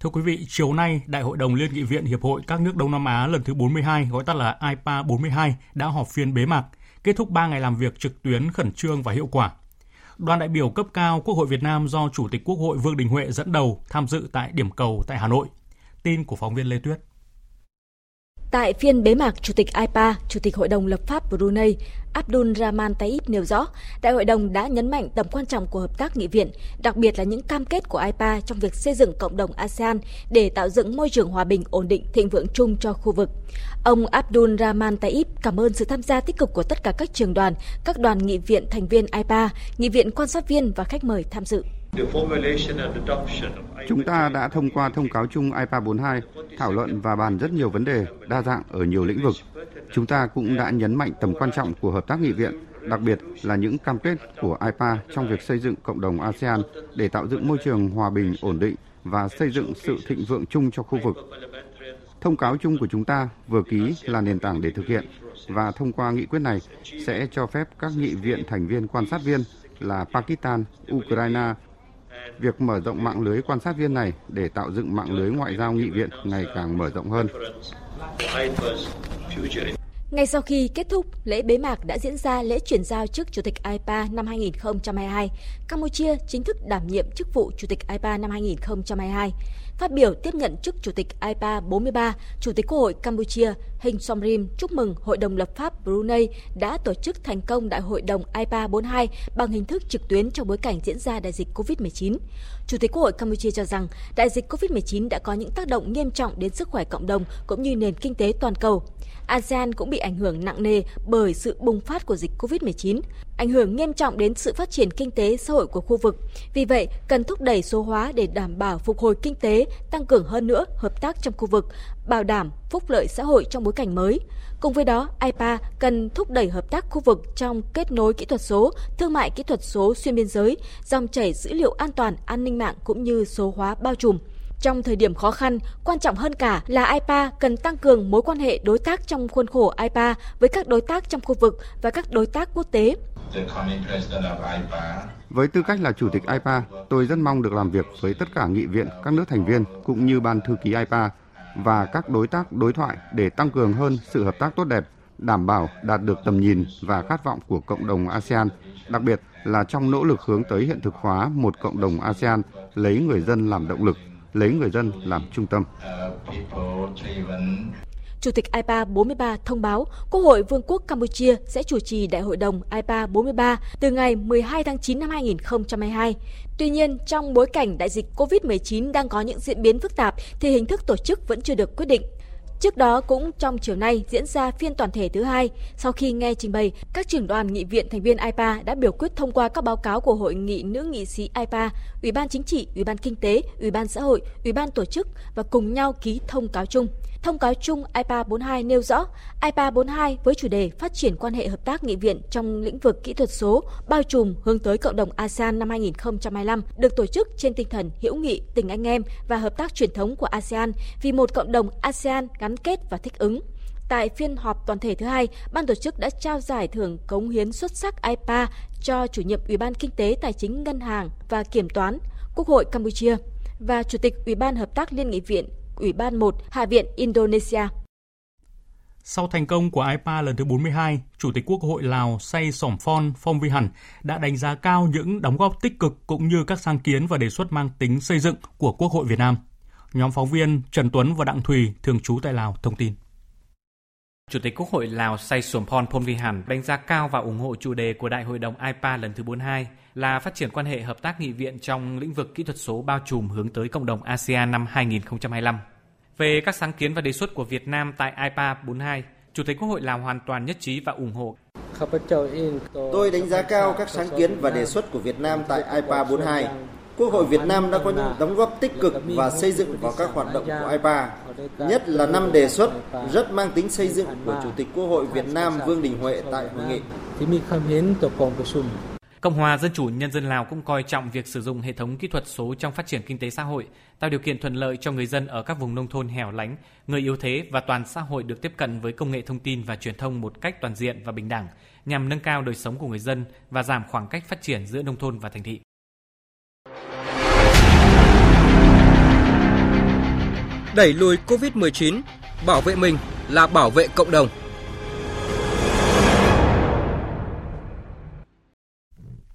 Thưa quý vị, chiều nay, Đại hội đồng Liên nghị viện Hiệp hội các nước Đông Nam Á lần thứ 42, gọi tắt là IPA 42, đã họp phiên bế mạc, kết thúc 3 ngày làm việc trực tuyến khẩn trương và hiệu quả. Đoàn đại biểu cấp cao Quốc hội Việt Nam do Chủ tịch Quốc hội Vương Đình Huệ dẫn đầu tham dự tại điểm cầu tại Hà Nội. Tin của phóng viên Lê Tuyết. Tại phiên bế mạc, Chủ tịch IPA, Chủ tịch Hội đồng lập pháp Brunei Abdul Rahman Taib nêu rõ, Đại hội đồng đã nhấn mạnh tầm quan trọng của hợp tác nghị viện, đặc biệt là những cam kết của IPA trong việc xây dựng cộng đồng ASEAN để tạo dựng môi trường hòa bình, ổn định, thịnh vượng chung cho khu vực. Ông Abdul Rahman Taib cảm ơn sự tham gia tích cực của tất cả các trường đoàn, các đoàn nghị viện thành viên IPA, nghị viện quan sát viên và khách mời tham dự. Chúng ta đã thông qua thông cáo chung IPA 42, thảo luận và bàn rất nhiều vấn đề, đa dạng ở nhiều lĩnh vực. Chúng ta cũng đã nhấn mạnh tầm quan trọng của hợp tác nghị viện, đặc biệt là những cam kết của IPA trong việc xây dựng cộng đồng ASEAN để tạo dựng môi trường hòa bình, ổn định và xây dựng sự thịnh vượng chung cho khu vực. Thông cáo chung của chúng ta vừa ký là nền tảng để thực hiện và thông qua nghị quyết này sẽ cho phép các nghị viện thành viên quan sát viên là Pakistan, Ukraine, việc mở rộng mạng lưới quan sát viên này để tạo dựng mạng lưới ngoại giao nghị viện ngày càng mở rộng hơn. Ngay sau khi kết thúc, lễ bế mạc đã diễn ra lễ chuyển giao chức Chủ tịch IPA năm 2022. Campuchia chính thức đảm nhiệm chức vụ Chủ tịch IPA năm 2022. Phát biểu tiếp nhận chức Chủ tịch IPA 43, Chủ tịch Quốc hội Campuchia Hình Somrim chúc mừng Hội đồng lập pháp Brunei đã tổ chức thành công Đại hội đồng IPA 42 bằng hình thức trực tuyến trong bối cảnh diễn ra đại dịch COVID-19. Chủ tịch Quốc hội Campuchia cho rằng đại dịch COVID-19 đã có những tác động nghiêm trọng đến sức khỏe cộng đồng cũng như nền kinh tế toàn cầu. ASEAN cũng bị ảnh hưởng nặng nề bởi sự bùng phát của dịch COVID-19, ảnh hưởng nghiêm trọng đến sự phát triển kinh tế xã hội của khu vực. Vì vậy, cần thúc đẩy số hóa để đảm bảo phục hồi kinh tế, tăng cường hơn nữa hợp tác trong khu vực, bảo đảm phúc lợi xã hội trong bối cảnh mới. Cùng với đó, IPA cần thúc đẩy hợp tác khu vực trong kết nối kỹ thuật số, thương mại kỹ thuật số xuyên biên giới, dòng chảy dữ liệu an toàn, an ninh mạng cũng như số hóa bao trùm. Trong thời điểm khó khăn, quan trọng hơn cả là IPA cần tăng cường mối quan hệ đối tác trong khuôn khổ IPA với các đối tác trong khu vực và các đối tác quốc tế. Với tư cách là chủ tịch IPA, tôi rất mong được làm việc với tất cả nghị viện, các nước thành viên cũng như ban thư ký IPA và các đối tác đối thoại để tăng cường hơn sự hợp tác tốt đẹp, đảm bảo đạt được tầm nhìn và khát vọng của cộng đồng ASEAN, đặc biệt là trong nỗ lực hướng tới hiện thực hóa một cộng đồng ASEAN lấy người dân làm động lực, lấy người dân làm trung tâm. Chủ tịch IPA 43 thông báo Quốc hội Vương quốc Campuchia sẽ chủ trì Đại hội đồng IPA 43 từ ngày 12 tháng 9 năm 2022. Tuy nhiên, trong bối cảnh đại dịch COVID-19 đang có những diễn biến phức tạp thì hình thức tổ chức vẫn chưa được quyết định. Trước đó cũng trong chiều nay diễn ra phiên toàn thể thứ hai, sau khi nghe trình bày, các trưởng đoàn nghị viện thành viên IPA đã biểu quyết thông qua các báo cáo của Hội nghị nữ nghị sĩ IPA, Ủy ban Chính trị, Ủy ban Kinh tế, Ủy ban Xã hội, Ủy ban Tổ chức và cùng nhau ký thông cáo chung. Thông cáo chung IPA 42 nêu rõ, IPA 42 với chủ đề phát triển quan hệ hợp tác nghị viện trong lĩnh vực kỹ thuật số bao trùm hướng tới cộng đồng ASEAN năm 2025 được tổ chức trên tinh thần hữu nghị, tình anh em và hợp tác truyền thống của ASEAN vì một cộng đồng ASEAN gắn kết và thích ứng. Tại phiên họp toàn thể thứ hai, ban tổ chức đã trao giải thưởng cống hiến xuất sắc IPA cho chủ nhiệm Ủy ban Kinh tế Tài chính Ngân hàng và Kiểm toán Quốc hội Campuchia và Chủ tịch Ủy ban Hợp tác Liên nghị viện Ủy ban 1 Hạ viện Indonesia. Sau thành công của IPA lần thứ 42, Chủ tịch Quốc hội Lào Say Sỏm Phon Phong Vi Hẳn đã đánh giá cao những đóng góp tích cực cũng như các sáng kiến và đề xuất mang tính xây dựng của Quốc hội Việt Nam. Nhóm phóng viên Trần Tuấn và Đặng Thùy thường trú tại Lào thông tin. Chủ tịch Quốc hội Lào Say Sompon Phonvihan đánh giá cao và ủng hộ chủ đề của Đại hội đồng IPA lần thứ 42 là phát triển quan hệ hợp tác nghị viện trong lĩnh vực kỹ thuật số bao trùm hướng tới cộng đồng ASEAN năm 2025. Về các sáng kiến và đề xuất của Việt Nam tại IPA 42, Chủ tịch Quốc hội Lào hoàn toàn nhất trí và ủng hộ. Tôi đánh giá cao các sáng kiến và đề xuất của Việt Nam tại IPA 42 Quốc hội Việt Nam đã có những đóng góp tích cực và xây dựng vào các hoạt động của IPA, nhất là năm đề xuất rất mang tính xây dựng của Chủ tịch Quốc hội Việt Nam Vương Đình Huệ tại hội nghị. Cộng hòa Dân chủ Nhân dân Lào cũng coi trọng việc sử dụng hệ thống kỹ thuật số trong phát triển kinh tế xã hội, tạo điều kiện thuận lợi cho người dân ở các vùng nông thôn hẻo lánh, người yếu thế và toàn xã hội được tiếp cận với công nghệ thông tin và truyền thông một cách toàn diện và bình đẳng, nhằm nâng cao đời sống của người dân và giảm khoảng cách phát triển giữa nông thôn và thành thị. Đẩy lùi COVID-19, bảo vệ mình là bảo vệ cộng đồng.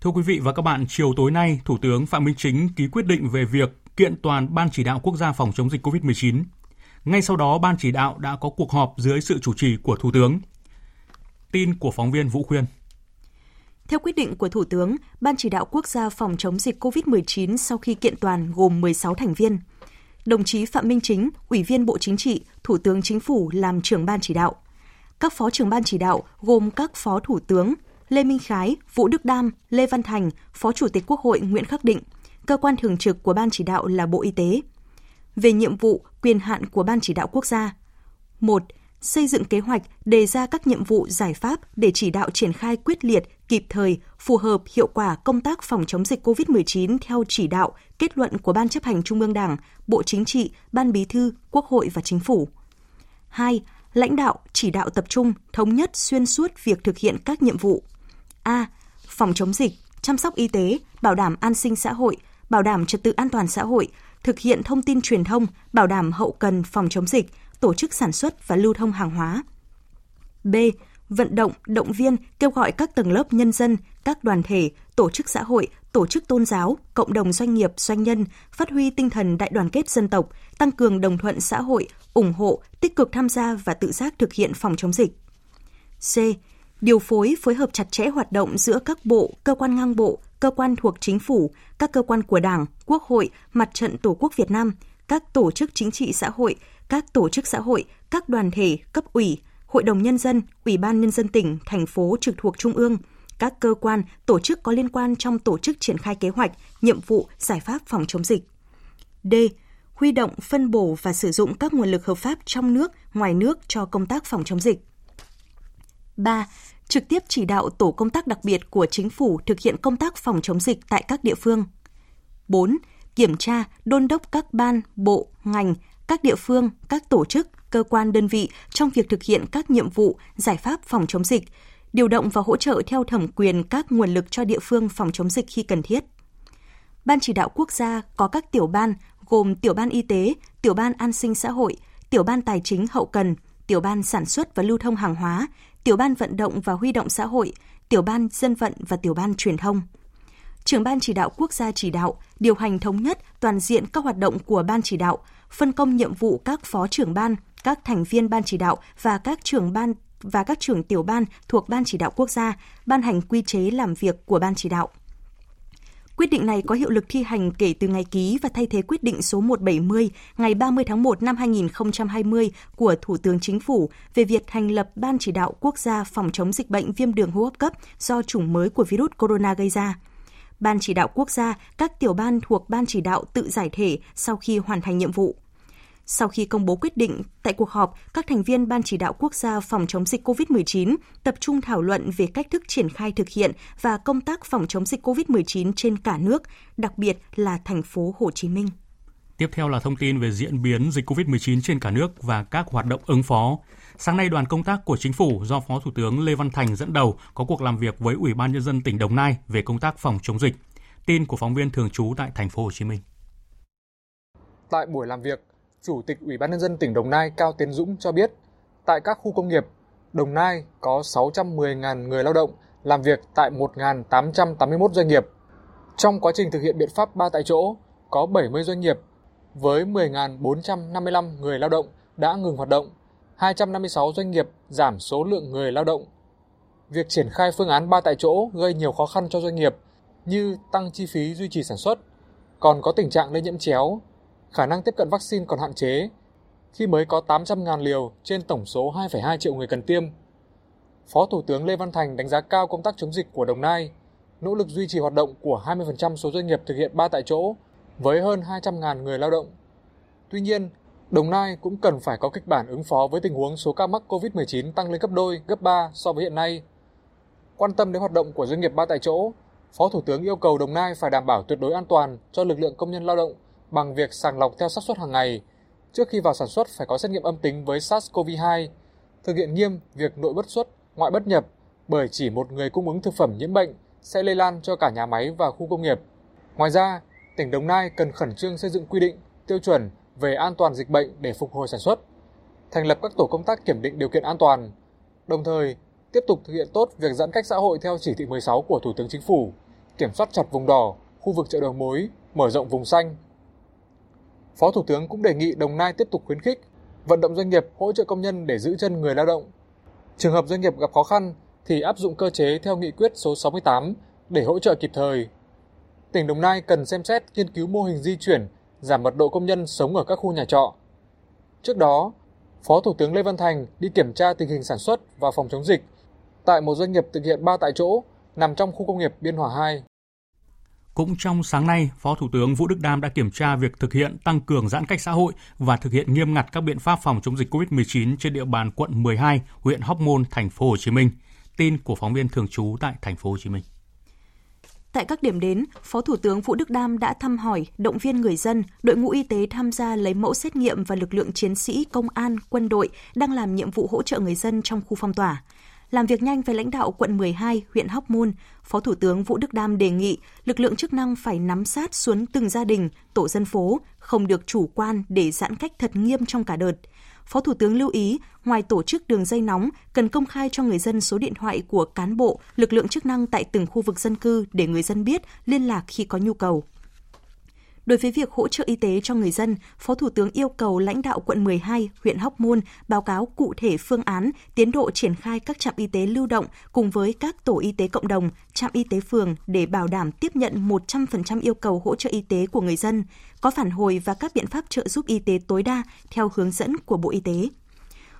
Thưa quý vị và các bạn, chiều tối nay, Thủ tướng Phạm Minh Chính ký quyết định về việc kiện toàn Ban chỉ đạo quốc gia phòng chống dịch COVID-19. Ngay sau đó, Ban chỉ đạo đã có cuộc họp dưới sự chủ trì của Thủ tướng. Tin của phóng viên Vũ Khuyên. Theo quyết định của Thủ tướng, Ban chỉ đạo quốc gia phòng chống dịch COVID-19 sau khi kiện toàn gồm 16 thành viên. Đồng chí Phạm Minh Chính, Ủy viên Bộ Chính trị, Thủ tướng Chính phủ làm trưởng ban chỉ đạo. Các phó trưởng ban chỉ đạo gồm các phó thủ tướng Lê Minh Khái, Vũ Đức Đam, Lê Văn Thành, Phó Chủ tịch Quốc hội Nguyễn Khắc Định. Cơ quan thường trực của ban chỉ đạo là Bộ Y tế. Về nhiệm vụ, quyền hạn của ban chỉ đạo quốc gia. 1 xây dựng kế hoạch, đề ra các nhiệm vụ giải pháp để chỉ đạo triển khai quyết liệt, kịp thời, phù hợp, hiệu quả công tác phòng chống dịch COVID-19 theo chỉ đạo, kết luận của Ban chấp hành Trung ương Đảng, Bộ Chính trị, Ban Bí thư, Quốc hội và Chính phủ. 2. Lãnh đạo, chỉ đạo tập trung, thống nhất xuyên suốt việc thực hiện các nhiệm vụ. A. Phòng chống dịch, chăm sóc y tế, bảo đảm an sinh xã hội, bảo đảm trật tự an toàn xã hội, thực hiện thông tin truyền thông, bảo đảm hậu cần phòng chống dịch, tổ chức sản xuất và lưu thông hàng hóa. B. Vận động, động viên, kêu gọi các tầng lớp nhân dân, các đoàn thể, tổ chức xã hội, tổ chức tôn giáo, cộng đồng doanh nghiệp, doanh nhân phát huy tinh thần đại đoàn kết dân tộc, tăng cường đồng thuận xã hội, ủng hộ, tích cực tham gia và tự giác thực hiện phòng chống dịch. C. Điều phối phối hợp chặt chẽ hoạt động giữa các bộ, cơ quan ngang bộ, cơ quan thuộc chính phủ, các cơ quan của Đảng, Quốc hội, Mặt trận Tổ quốc Việt Nam, các tổ chức chính trị xã hội, các tổ chức xã hội, các đoàn thể, cấp ủy, Hội đồng Nhân dân, Ủy ban Nhân dân tỉnh, thành phố trực thuộc Trung ương, các cơ quan, tổ chức có liên quan trong tổ chức triển khai kế hoạch, nhiệm vụ, giải pháp phòng chống dịch. D. Huy động, phân bổ và sử dụng các nguồn lực hợp pháp trong nước, ngoài nước cho công tác phòng chống dịch. 3. Trực tiếp chỉ đạo tổ công tác đặc biệt của chính phủ thực hiện công tác phòng chống dịch tại các địa phương. 4. Kiểm tra, đôn đốc các ban, bộ, ngành, các địa phương, các tổ chức, cơ quan đơn vị trong việc thực hiện các nhiệm vụ, giải pháp phòng chống dịch, điều động và hỗ trợ theo thẩm quyền các nguồn lực cho địa phương phòng chống dịch khi cần thiết. Ban chỉ đạo quốc gia có các tiểu ban gồm tiểu ban y tế, tiểu ban an sinh xã hội, tiểu ban tài chính hậu cần, tiểu ban sản xuất và lưu thông hàng hóa, tiểu ban vận động và huy động xã hội, tiểu ban dân vận và tiểu ban truyền thông. Trưởng ban chỉ đạo quốc gia chỉ đạo, điều hành thống nhất toàn diện các hoạt động của ban chỉ đạo, phân công nhiệm vụ các phó trưởng ban, các thành viên ban chỉ đạo và các trưởng ban và các trưởng tiểu ban thuộc ban chỉ đạo quốc gia, ban hành quy chế làm việc của ban chỉ đạo. Quyết định này có hiệu lực thi hành kể từ ngày ký và thay thế quyết định số 170 ngày 30 tháng 1 năm 2020 của Thủ tướng Chính phủ về việc thành lập Ban chỉ đạo quốc gia phòng chống dịch bệnh viêm đường hô hấp cấp do chủng mới của virus corona gây ra. Ban chỉ đạo quốc gia, các tiểu ban thuộc ban chỉ đạo tự giải thể sau khi hoàn thành nhiệm vụ. Sau khi công bố quyết định, tại cuộc họp, các thành viên Ban chỉ đạo quốc gia phòng chống dịch COVID-19 tập trung thảo luận về cách thức triển khai thực hiện và công tác phòng chống dịch COVID-19 trên cả nước, đặc biệt là thành phố Hồ Chí Minh. Tiếp theo là thông tin về diễn biến dịch COVID-19 trên cả nước và các hoạt động ứng phó. Sáng nay, đoàn công tác của chính phủ do Phó Thủ tướng Lê Văn Thành dẫn đầu có cuộc làm việc với Ủy ban nhân dân tỉnh Đồng Nai về công tác phòng chống dịch. Tin của phóng viên thường trú tại thành phố Hồ Chí Minh. Tại buổi làm việc, Chủ tịch Ủy ban nhân dân tỉnh Đồng Nai Cao Tiến Dũng cho biết, tại các khu công nghiệp, Đồng Nai có 610.000 người lao động làm việc tại 1.881 doanh nghiệp. Trong quá trình thực hiện biện pháp ba tại chỗ, có 70 doanh nghiệp với 10.455 người lao động đã ngừng hoạt động, 256 doanh nghiệp giảm số lượng người lao động. Việc triển khai phương án ba tại chỗ gây nhiều khó khăn cho doanh nghiệp như tăng chi phí duy trì sản xuất, còn có tình trạng lây nhiễm chéo, khả năng tiếp cận vaccine còn hạn chế khi mới có 800.000 liều trên tổng số 2,2 triệu người cần tiêm. Phó Thủ tướng Lê Văn Thành đánh giá cao công tác chống dịch của Đồng Nai, nỗ lực duy trì hoạt động của 20% số doanh nghiệp thực hiện ba tại chỗ với hơn 200.000 người lao động. Tuy nhiên, Đồng Nai cũng cần phải có kịch bản ứng phó với tình huống số ca mắc COVID-19 tăng lên gấp đôi, gấp 3 so với hiện nay. Quan tâm đến hoạt động của doanh nghiệp ba tại chỗ, Phó Thủ tướng yêu cầu Đồng Nai phải đảm bảo tuyệt đối an toàn cho lực lượng công nhân lao động bằng việc sàng lọc theo xác suất hàng ngày. Trước khi vào sản xuất phải có xét nghiệm âm tính với SARS-CoV-2, thực hiện nghiêm việc nội bất xuất, ngoại bất nhập bởi chỉ một người cung ứng thực phẩm nhiễm bệnh sẽ lây lan cho cả nhà máy và khu công nghiệp. Ngoài ra, tỉnh Đồng Nai cần khẩn trương xây dựng quy định, tiêu chuẩn về an toàn dịch bệnh để phục hồi sản xuất, thành lập các tổ công tác kiểm định điều kiện an toàn, đồng thời tiếp tục thực hiện tốt việc giãn cách xã hội theo chỉ thị 16 của Thủ tướng Chính phủ, kiểm soát chặt vùng đỏ, khu vực chợ đầu mối, mở rộng vùng xanh. Phó Thủ tướng cũng đề nghị Đồng Nai tiếp tục khuyến khích, vận động doanh nghiệp hỗ trợ công nhân để giữ chân người lao động. Trường hợp doanh nghiệp gặp khó khăn thì áp dụng cơ chế theo nghị quyết số 68 để hỗ trợ kịp thời. Tỉnh Đồng Nai cần xem xét nghiên cứu mô hình di chuyển, giảm mật độ công nhân sống ở các khu nhà trọ. Trước đó, Phó Thủ tướng Lê Văn Thành đi kiểm tra tình hình sản xuất và phòng chống dịch tại một doanh nghiệp thực hiện ba tại chỗ nằm trong khu công nghiệp Biên Hòa 2. Cũng trong sáng nay, Phó Thủ tướng Vũ Đức Đam đã kiểm tra việc thực hiện tăng cường giãn cách xã hội và thực hiện nghiêm ngặt các biện pháp phòng chống dịch COVID-19 trên địa bàn quận 12, huyện Hóc Môn, thành phố Hồ Chí Minh. Tin của phóng viên thường trú tại thành phố Hồ Chí Minh. Tại các điểm đến, Phó Thủ tướng Vũ Đức Đam đã thăm hỏi, động viên người dân, đội ngũ y tế tham gia lấy mẫu xét nghiệm và lực lượng chiến sĩ, công an, quân đội đang làm nhiệm vụ hỗ trợ người dân trong khu phong tỏa. Làm việc nhanh với lãnh đạo quận 12, huyện Hóc Môn, Phó Thủ tướng Vũ Đức Đam đề nghị lực lượng chức năng phải nắm sát xuống từng gia đình, tổ dân phố, không được chủ quan để giãn cách thật nghiêm trong cả đợt. Phó Thủ tướng lưu ý, ngoài tổ chức đường dây nóng, cần công khai cho người dân số điện thoại của cán bộ, lực lượng chức năng tại từng khu vực dân cư để người dân biết liên lạc khi có nhu cầu. Đối với việc hỗ trợ y tế cho người dân, Phó Thủ tướng yêu cầu lãnh đạo quận 12, huyện Hóc Môn báo cáo cụ thể phương án, tiến độ triển khai các trạm y tế lưu động cùng với các tổ y tế cộng đồng, trạm y tế phường để bảo đảm tiếp nhận 100% yêu cầu hỗ trợ y tế của người dân, có phản hồi và các biện pháp trợ giúp y tế tối đa theo hướng dẫn của Bộ Y tế.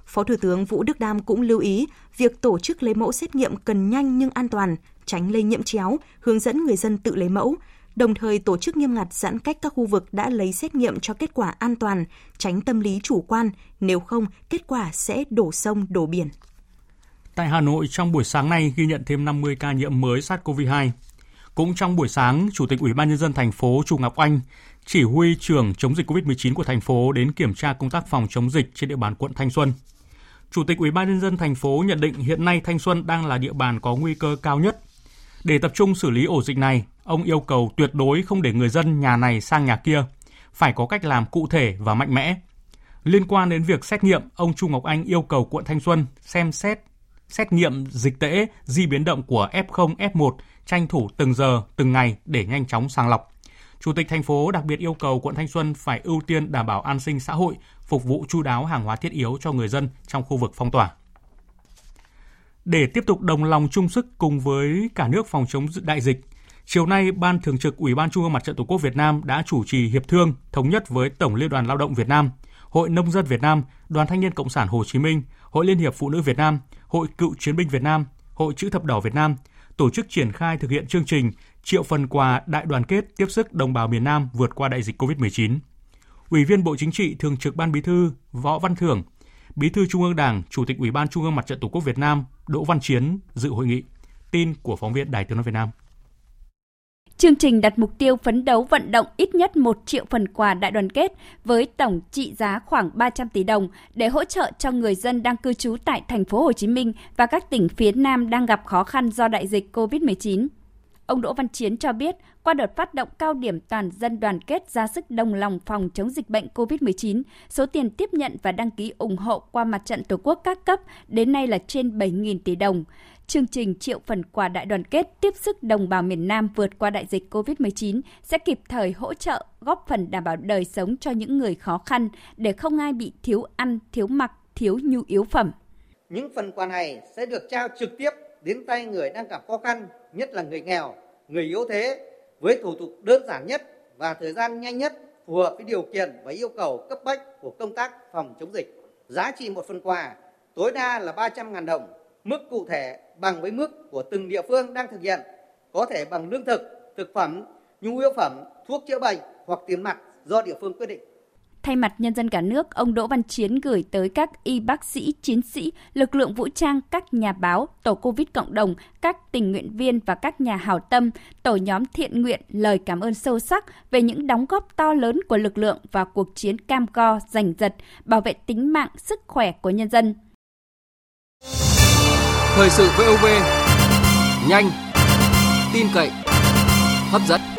Phó Thủ tướng Vũ Đức Đam cũng lưu ý việc tổ chức lấy mẫu xét nghiệm cần nhanh nhưng an toàn, tránh lây nhiễm chéo, hướng dẫn người dân tự lấy mẫu, đồng thời tổ chức nghiêm ngặt giãn cách các khu vực đã lấy xét nghiệm cho kết quả an toàn, tránh tâm lý chủ quan, nếu không kết quả sẽ đổ sông đổ biển. Tại Hà Nội, trong buổi sáng nay ghi nhận thêm 50 ca nhiễm mới SARS-CoV-2. Cũng trong buổi sáng, Chủ tịch Ủy ban nhân dân thành phố Chu Ngọc Anh chỉ huy trưởng chống dịch COVID-19 của thành phố đến kiểm tra công tác phòng chống dịch trên địa bàn quận Thanh Xuân. Chủ tịch Ủy ban nhân dân thành phố nhận định hiện nay Thanh Xuân đang là địa bàn có nguy cơ cao nhất. Để tập trung xử lý ổ dịch này, ông yêu cầu tuyệt đối không để người dân nhà này sang nhà kia, phải có cách làm cụ thể và mạnh mẽ. Liên quan đến việc xét nghiệm, ông Trung Ngọc Anh yêu cầu quận Thanh Xuân xem xét xét nghiệm dịch tễ, di biến động của F0, F1, tranh thủ từng giờ, từng ngày để nhanh chóng sàng lọc. Chủ tịch thành phố đặc biệt yêu cầu quận Thanh Xuân phải ưu tiên đảm bảo an sinh xã hội, phục vụ chu đáo hàng hóa thiết yếu cho người dân trong khu vực phong tỏa. Để tiếp tục đồng lòng chung sức cùng với cả nước phòng chống đại dịch, chiều nay Ban Thường trực Ủy ban Trung ương Mặt trận Tổ quốc Việt Nam đã chủ trì hiệp thương thống nhất với Tổng Liên đoàn Lao động Việt Nam, Hội Nông dân Việt Nam, Đoàn Thanh niên Cộng sản Hồ Chí Minh, Hội Liên hiệp Phụ nữ Việt Nam, Hội Cựu chiến binh Việt Nam, Hội Chữ thập đỏ Việt Nam tổ chức triển khai thực hiện chương trình triệu phần quà đại đoàn kết tiếp sức đồng bào miền Nam vượt qua đại dịch COVID-19. Ủy viên Bộ Chính trị, Thường trực Ban Bí thư Võ Văn Thưởng, Bí thư Trung ương Đảng, Chủ tịch Ủy ban Trung ương Mặt trận Tổ quốc Việt Nam Đỗ Văn Chiến dự hội nghị. Tin của phóng viên Đài Tiếng nói Việt Nam. Chương trình đặt mục tiêu phấn đấu vận động ít nhất 1 triệu phần quà đại đoàn kết với tổng trị giá khoảng 300 tỷ đồng để hỗ trợ cho người dân đang cư trú tại thành phố Hồ Chí Minh và các tỉnh phía Nam đang gặp khó khăn do đại dịch COVID-19. Ông Đỗ Văn Chiến cho biết, qua đợt phát động cao điểm toàn dân đoàn kết ra sức đồng lòng phòng chống dịch bệnh COVID-19, số tiền tiếp nhận và đăng ký ủng hộ qua mặt trận Tổ quốc các cấp đến nay là trên 7.000 tỷ đồng. Chương trình triệu phần quà đại đoàn kết tiếp sức đồng bào miền Nam vượt qua đại dịch COVID-19 sẽ kịp thời hỗ trợ góp phần đảm bảo đời sống cho những người khó khăn để không ai bị thiếu ăn, thiếu mặc, thiếu nhu yếu phẩm. Những phần quà này sẽ được trao trực tiếp đến tay người đang gặp khó khăn, nhất là người nghèo, người yếu thế với thủ tục đơn giản nhất và thời gian nhanh nhất phù hợp với điều kiện và yêu cầu cấp bách của công tác phòng chống dịch. Giá trị một phần quà tối đa là 300.000 đồng, mức cụ thể bằng với mức của từng địa phương đang thực hiện, có thể bằng lương thực, thực phẩm, nhu yếu phẩm, thuốc chữa bệnh hoặc tiền mặt do địa phương quyết định. Thay mặt nhân dân cả nước, ông Đỗ Văn Chiến gửi tới các y bác sĩ, chiến sĩ, lực lượng vũ trang, các nhà báo, tổ Covid cộng đồng, các tình nguyện viên và các nhà hảo tâm, tổ nhóm thiện nguyện lời cảm ơn sâu sắc về những đóng góp to lớn của lực lượng vào cuộc chiến cam go, giành giật, bảo vệ tính mạng, sức khỏe của nhân dân. Thời sự VOV, nhanh, tin cậy, hấp dẫn.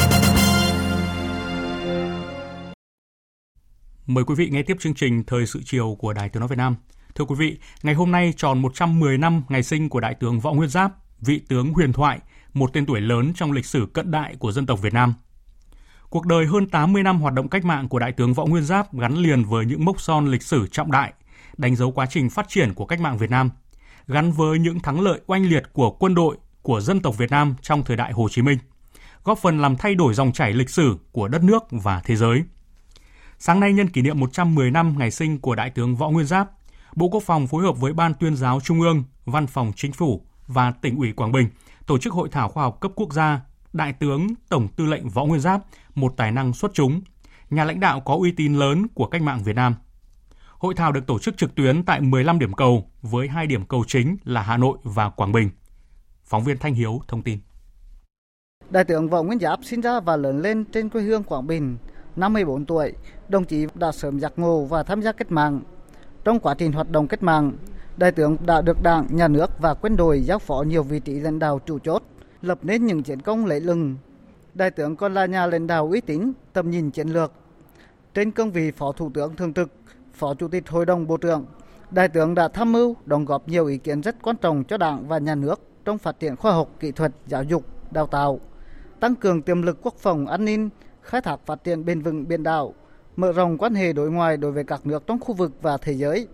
Mời quý vị nghe tiếp chương trình Thời sự chiều của Đài Tiếng Nói Việt Nam. Thưa quý vị, ngày hôm nay tròn 110 năm ngày sinh của Đại tướng Võ Nguyên Giáp, vị tướng huyền thoại, một tên tuổi lớn trong lịch sử cận đại của dân tộc Việt Nam. Cuộc đời hơn 80 năm hoạt động cách mạng của Đại tướng Võ Nguyên Giáp gắn liền với những mốc son lịch sử trọng đại, đánh dấu quá trình phát triển của cách mạng Việt Nam, gắn với những thắng lợi oanh liệt của quân đội, của dân tộc Việt Nam trong thời đại Hồ Chí Minh, góp phần làm thay đổi dòng chảy lịch sử của đất nước và thế giới – Sáng nay nhân kỷ niệm 110 năm ngày sinh của Đại tướng Võ Nguyên Giáp, Bộ Quốc phòng phối hợp với Ban tuyên giáo Trung ương, Văn phòng Chính phủ và tỉnh ủy Quảng Bình tổ chức hội thảo khoa học cấp quốc gia Đại tướng Tổng tư lệnh Võ Nguyên Giáp, một tài năng xuất chúng, nhà lãnh đạo có uy tín lớn của cách mạng Việt Nam. Hội thảo được tổ chức trực tuyến tại 15 điểm cầu với hai điểm cầu chính là Hà Nội và Quảng Bình. Phóng viên Thanh Hiếu thông tin. Đại tướng Võ Nguyên Giáp sinh ra và lớn lên trên quê hương Quảng Bình, 54 tuổi, đồng chí đã sớm giác ngộ và tham gia cách mạng. Trong quá trình hoạt động cách mạng, đại tướng đã được Đảng, Nhà nước và quân đội giao phó nhiều vị trí lãnh đạo chủ chốt, lập nên những chiến công lẫy lừng. Đại tướng còn là nhà lãnh đạo uy tín, tầm nhìn chiến lược. Trên cương vị Phó Thủ tướng Thường trực, Phó Chủ tịch Hội đồng Bộ trưởng, Đại tướng đã tham mưu, đóng góp nhiều ý kiến rất quan trọng cho Đảng và Nhà nước trong phát triển khoa học, kỹ thuật, giáo dục, đào tạo, tăng cường tiềm lực quốc phòng an ninh, khai thác phát triển bền vững biển đảo, mở rộng quan hệ đối ngoại đối với các nước trong khu vực và thế giới.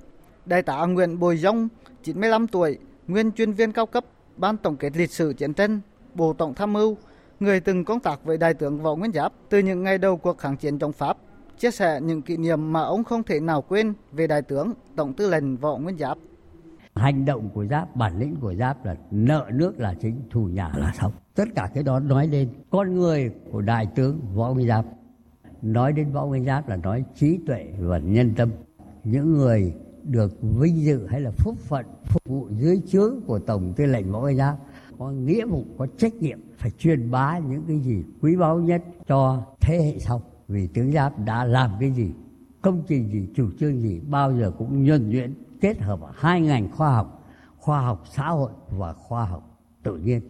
Đại tá Nguyễn Bồi Dông, 95 tuổi, nguyên chuyên viên cao cấp Ban tổng kết lịch sử chiến tranh, Bộ Tổng tham mưu, người từng công tác với Đại tướng Võ Nguyên Giáp từ những ngày đầu cuộc kháng chiến chống Pháp, chia sẻ những kỷ niệm mà ông không thể nào quên về Đại tướng Tổng tư lệnh Võ Nguyên Giáp. Hành động của Giáp, bản lĩnh của Giáp là nợ nước là chính, thù nhà là xong. Tất cả cái đó nói lên con người của Đại tướng Võ Nguyên Giáp nói đến võ nguyên giáp là nói trí tuệ và nhân tâm. Những người được vinh dự hay là phúc phận phục vụ dưới trướng của tổng tư lệnh võ nguyên giáp có nghĩa vụ có trách nhiệm phải truyền bá những cái gì quý báu nhất cho thế hệ sau. Vì tướng giáp đã làm cái gì công trình gì chủ trương gì bao giờ cũng nhuần nhuyễn kết hợp hai ngành khoa học khoa học xã hội và khoa học tự nhiên.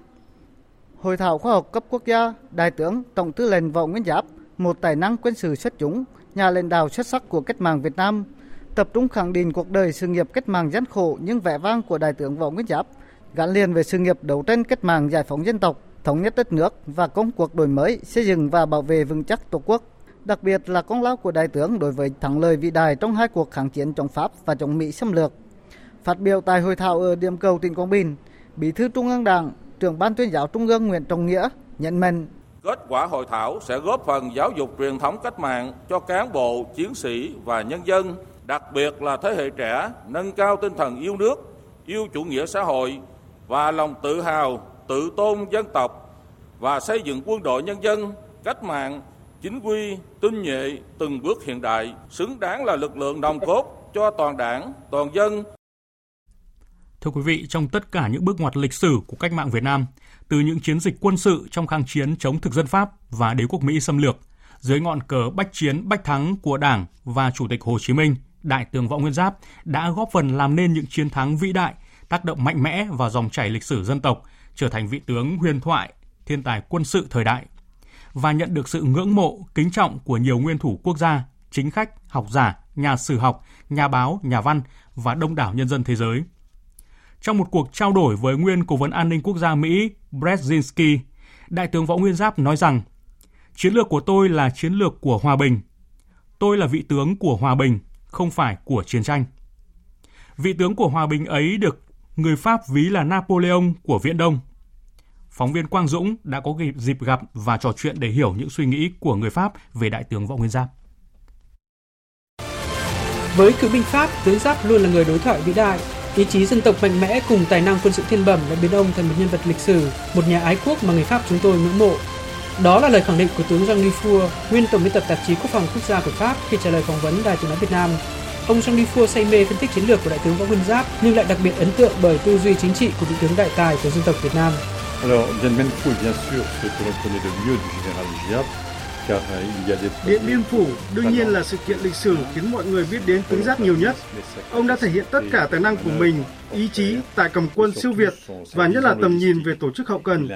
Hội thảo khoa học cấp quốc gia, Đại tướng Tổng tư lệnh Võ Nguyên Giáp một tài năng quân sự xuất chúng, nhà lãnh đạo xuất sắc của cách mạng Việt Nam, tập trung khẳng định cuộc đời sự nghiệp cách mạng gian khổ nhưng vẻ vang của đại tướng Võ Nguyên Giáp gắn liền với sự nghiệp đấu tranh cách mạng giải phóng dân tộc, thống nhất đất nước và công cuộc đổi mới, xây dựng và bảo vệ vững chắc Tổ quốc. Đặc biệt là công lao của đại tướng đối với thắng lợi vĩ đại trong hai cuộc kháng chiến chống Pháp và chống Mỹ xâm lược. Phát biểu tại hội thảo ở điểm cầu tỉnh Quảng Bình, Bí thư Trung ương Đảng, trưởng ban tuyên giáo Trung ương Nguyễn Trọng Nghĩa nhận mạnh Kết quả hội thảo sẽ góp phần giáo dục truyền thống cách mạng cho cán bộ, chiến sĩ và nhân dân, đặc biệt là thế hệ trẻ, nâng cao tinh thần yêu nước, yêu chủ nghĩa xã hội và lòng tự hào, tự tôn dân tộc và xây dựng quân đội nhân dân cách mạng chính quy, tinh nhuệ, từng bước hiện đại, xứng đáng là lực lượng nòng cốt cho toàn đảng, toàn dân. Thưa quý vị, trong tất cả những bước ngoặt lịch sử của cách mạng Việt Nam, từ những chiến dịch quân sự trong kháng chiến chống thực dân Pháp và đế quốc Mỹ xâm lược, dưới ngọn cờ bách chiến bách thắng của Đảng và Chủ tịch Hồ Chí Minh, Đại tướng Võ Nguyên Giáp đã góp phần làm nên những chiến thắng vĩ đại, tác động mạnh mẽ vào dòng chảy lịch sử dân tộc, trở thành vị tướng huyền thoại, thiên tài quân sự thời đại và nhận được sự ngưỡng mộ, kính trọng của nhiều nguyên thủ quốc gia, chính khách, học giả, nhà sử học, nhà báo, nhà văn và đông đảo nhân dân thế giới. Trong một cuộc trao đổi với nguyên cố vấn an ninh quốc gia Mỹ Brzezinski, Đại tướng Võ Nguyên Giáp nói rằng Chiến lược của tôi là chiến lược của hòa bình. Tôi là vị tướng của hòa bình, không phải của chiến tranh. Vị tướng của hòa bình ấy được người Pháp ví là Napoleon của Viễn Đông. Phóng viên Quang Dũng đã có dịp gặp và trò chuyện để hiểu những suy nghĩ của người Pháp về Đại tướng Võ Nguyên Giáp. Với cựu binh Pháp, tướng Giáp luôn là người đối thoại vĩ đại, Ý chí dân tộc mạnh mẽ cùng tài năng quân sự thiên bẩm đã biến ông thành một nhân vật lịch sử, một nhà ái quốc mà người Pháp chúng tôi ngưỡng mộ. Đó là lời khẳng định của tướng Jean Dufour, nguyên tổng biên tập tạp chí Quốc phòng quốc gia của Pháp khi trả lời phỏng vấn Đài Tiếng nói Việt Nam. Ông Jean Dufour say mê phân tích chiến lược của đại tướng Võ Nguyên Giáp nhưng lại đặc biệt ấn tượng bởi tư duy chính trị của vị tướng đại tài của dân tộc Việt Nam. Alors, Bien bien sûr ce que l'on connaît de mieux du général Giap, Điện Biên Phủ đương nhiên là sự kiện lịch sử khiến mọi người biết đến tướng Giáp nhiều nhất. Ông đã thể hiện tất cả tài năng của mình, ý chí tại cầm quân siêu việt và nhất là tầm nhìn về tổ chức hậu cần.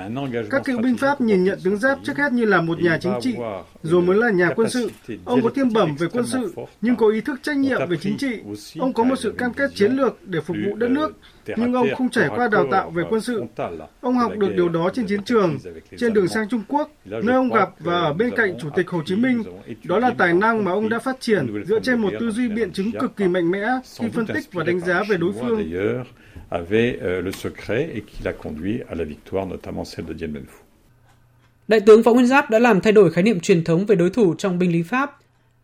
Các cựu binh Pháp nhìn nhận tướng Giáp trước hết như là một nhà chính trị, rồi mới là nhà quân sự. Ông có thiên bẩm về quân sự, nhưng có ý thức trách nhiệm về chính trị. Ông có một sự cam kết chiến lược để phục vụ đất nước, nhưng ông không trải qua đào tạo về quân sự. Ông học được điều đó trên chiến trường, trên đường sang Trung Quốc, nơi ông gặp và ở bên cạnh Chủ tịch Hồ Chí Minh. Đó là tài năng mà ông đã phát triển dựa trên một tư duy biện chứng cực kỳ mạnh mẽ khi phân tích và đánh giá về đối phương avait le secret et qui l'a conduit à la victoire, notamment celle de Dien Bien Phu. Đại tướng Võ Nguyên Giáp đã làm thay đổi khái niệm truyền thống về đối thủ trong binh lính Pháp.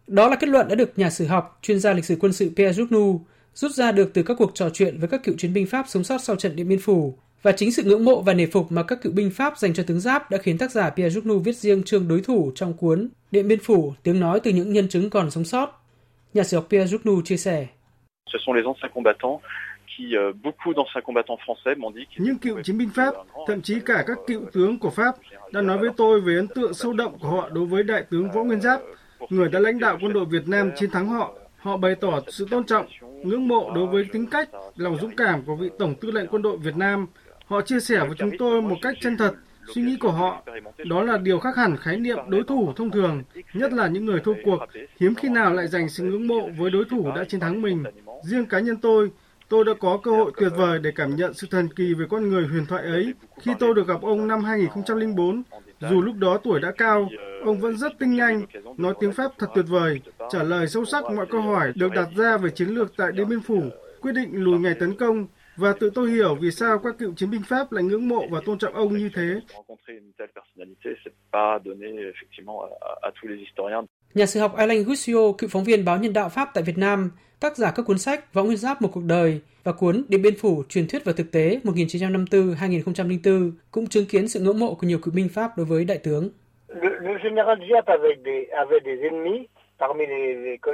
Đó là kết luận đã được nhà sử học, chuyên gia lịch sử quân sự Pierre Journou rút ra được từ các cuộc trò chuyện với các cựu chiến binh Pháp sống sót sau trận Điện Biên Phủ. Và chính sự ngưỡng mộ và nể phục mà các cựu binh Pháp dành cho tướng Giáp đã khiến tác giả Pierre Journou viết riêng chương đối thủ trong cuốn Điện Biên Phủ, tiếng nói từ những nhân chứng còn sống sót. Nhà sử học Pierre Journou chia sẻ. Ce sont les anciens combattants Euh, Những cựu chiến binh Pháp, thậm chí cả các cựu tướng của Pháp, đã nói với tôi về ấn tượng sâu đậm của họ đối với Đại tướng Võ Nguyên Giáp, người đã lãnh đạo quân đội Việt Nam chiến thắng họ. Họ bày tỏ sự tôn trọng, ngưỡng mộ đối với tính cách, lòng dũng cảm của vị Tổng tư lệnh quân đội Việt Nam. Họ chia sẻ với chúng tôi một cách chân thật suy nghĩ của họ. Đó là điều khác hẳn khái niệm đối thủ thông thường, nhất là những người thua cuộc, hiếm khi nào lại dành sự ngưỡng mộ với đối thủ đã chiến thắng mình. Riêng cá nhân tôi, Tôi đã có cơ hội tuyệt vời để cảm nhận sự thần kỳ về con người huyền thoại ấy khi tôi được gặp ông năm 2004. Dù lúc đó tuổi đã cao, ông vẫn rất tinh nhanh, nói tiếng Pháp thật tuyệt vời, trả lời sâu sắc mọi câu hỏi được đặt ra về chiến lược tại Điện Biên Phủ, quyết định lùi ngày tấn công, và tự tôi hiểu vì sao các cựu chiến binh Pháp lại ngưỡng mộ và tôn trọng ông như thế. Nhà sử học Alain Gussio, cựu phóng viên báo Nhân đạo Pháp tại Việt Nam, tác giả các cuốn sách Võ Nguyên Giáp một cuộc đời và cuốn Điện Biên Phủ truyền thuyết và thực tế 1954-2004 cũng chứng kiến sự ngưỡng mộ của nhiều cựu binh Pháp đối với đại tướng.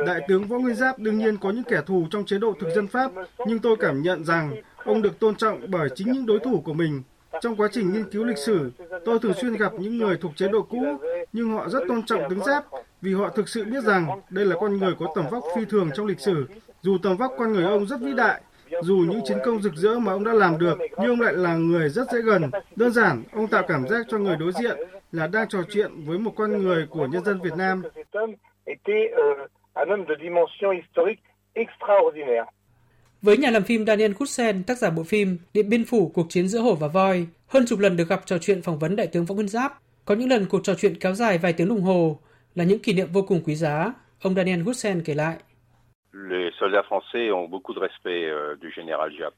Đại tướng Võ Nguyên Giáp đương nhiên có những kẻ thù trong chế độ thực dân Pháp, nhưng tôi cảm nhận rằng ông được tôn trọng bởi chính những đối thủ của mình. Trong quá trình nghiên cứu lịch sử, tôi thường xuyên gặp những người thuộc chế độ cũ, nhưng họ rất tôn trọng tướng Giáp vì họ thực sự biết rằng đây là con người có tầm vóc phi thường trong lịch sử. Dù tầm vóc con người ông rất vĩ đại, dù những chiến công rực rỡ mà ông đã làm được, nhưng ông lại là người rất dễ gần. Đơn giản, ông tạo cảm giác cho người đối diện là đang trò chuyện với một con người của nhân dân Việt Nam. Với nhà làm phim Daniel Kutzen, tác giả bộ phim Điện Biên Phủ, Cuộc chiến giữa hổ và voi, hơn chục lần được gặp trò chuyện phỏng vấn Đại tướng Võ Nguyên Giáp. Có những lần cuộc trò chuyện kéo dài vài tiếng đồng hồ là những kỷ niệm vô cùng quý giá, ông Daniel Kutzen kể lại. Les soldats français ont beaucoup de respect euh, du général Giap.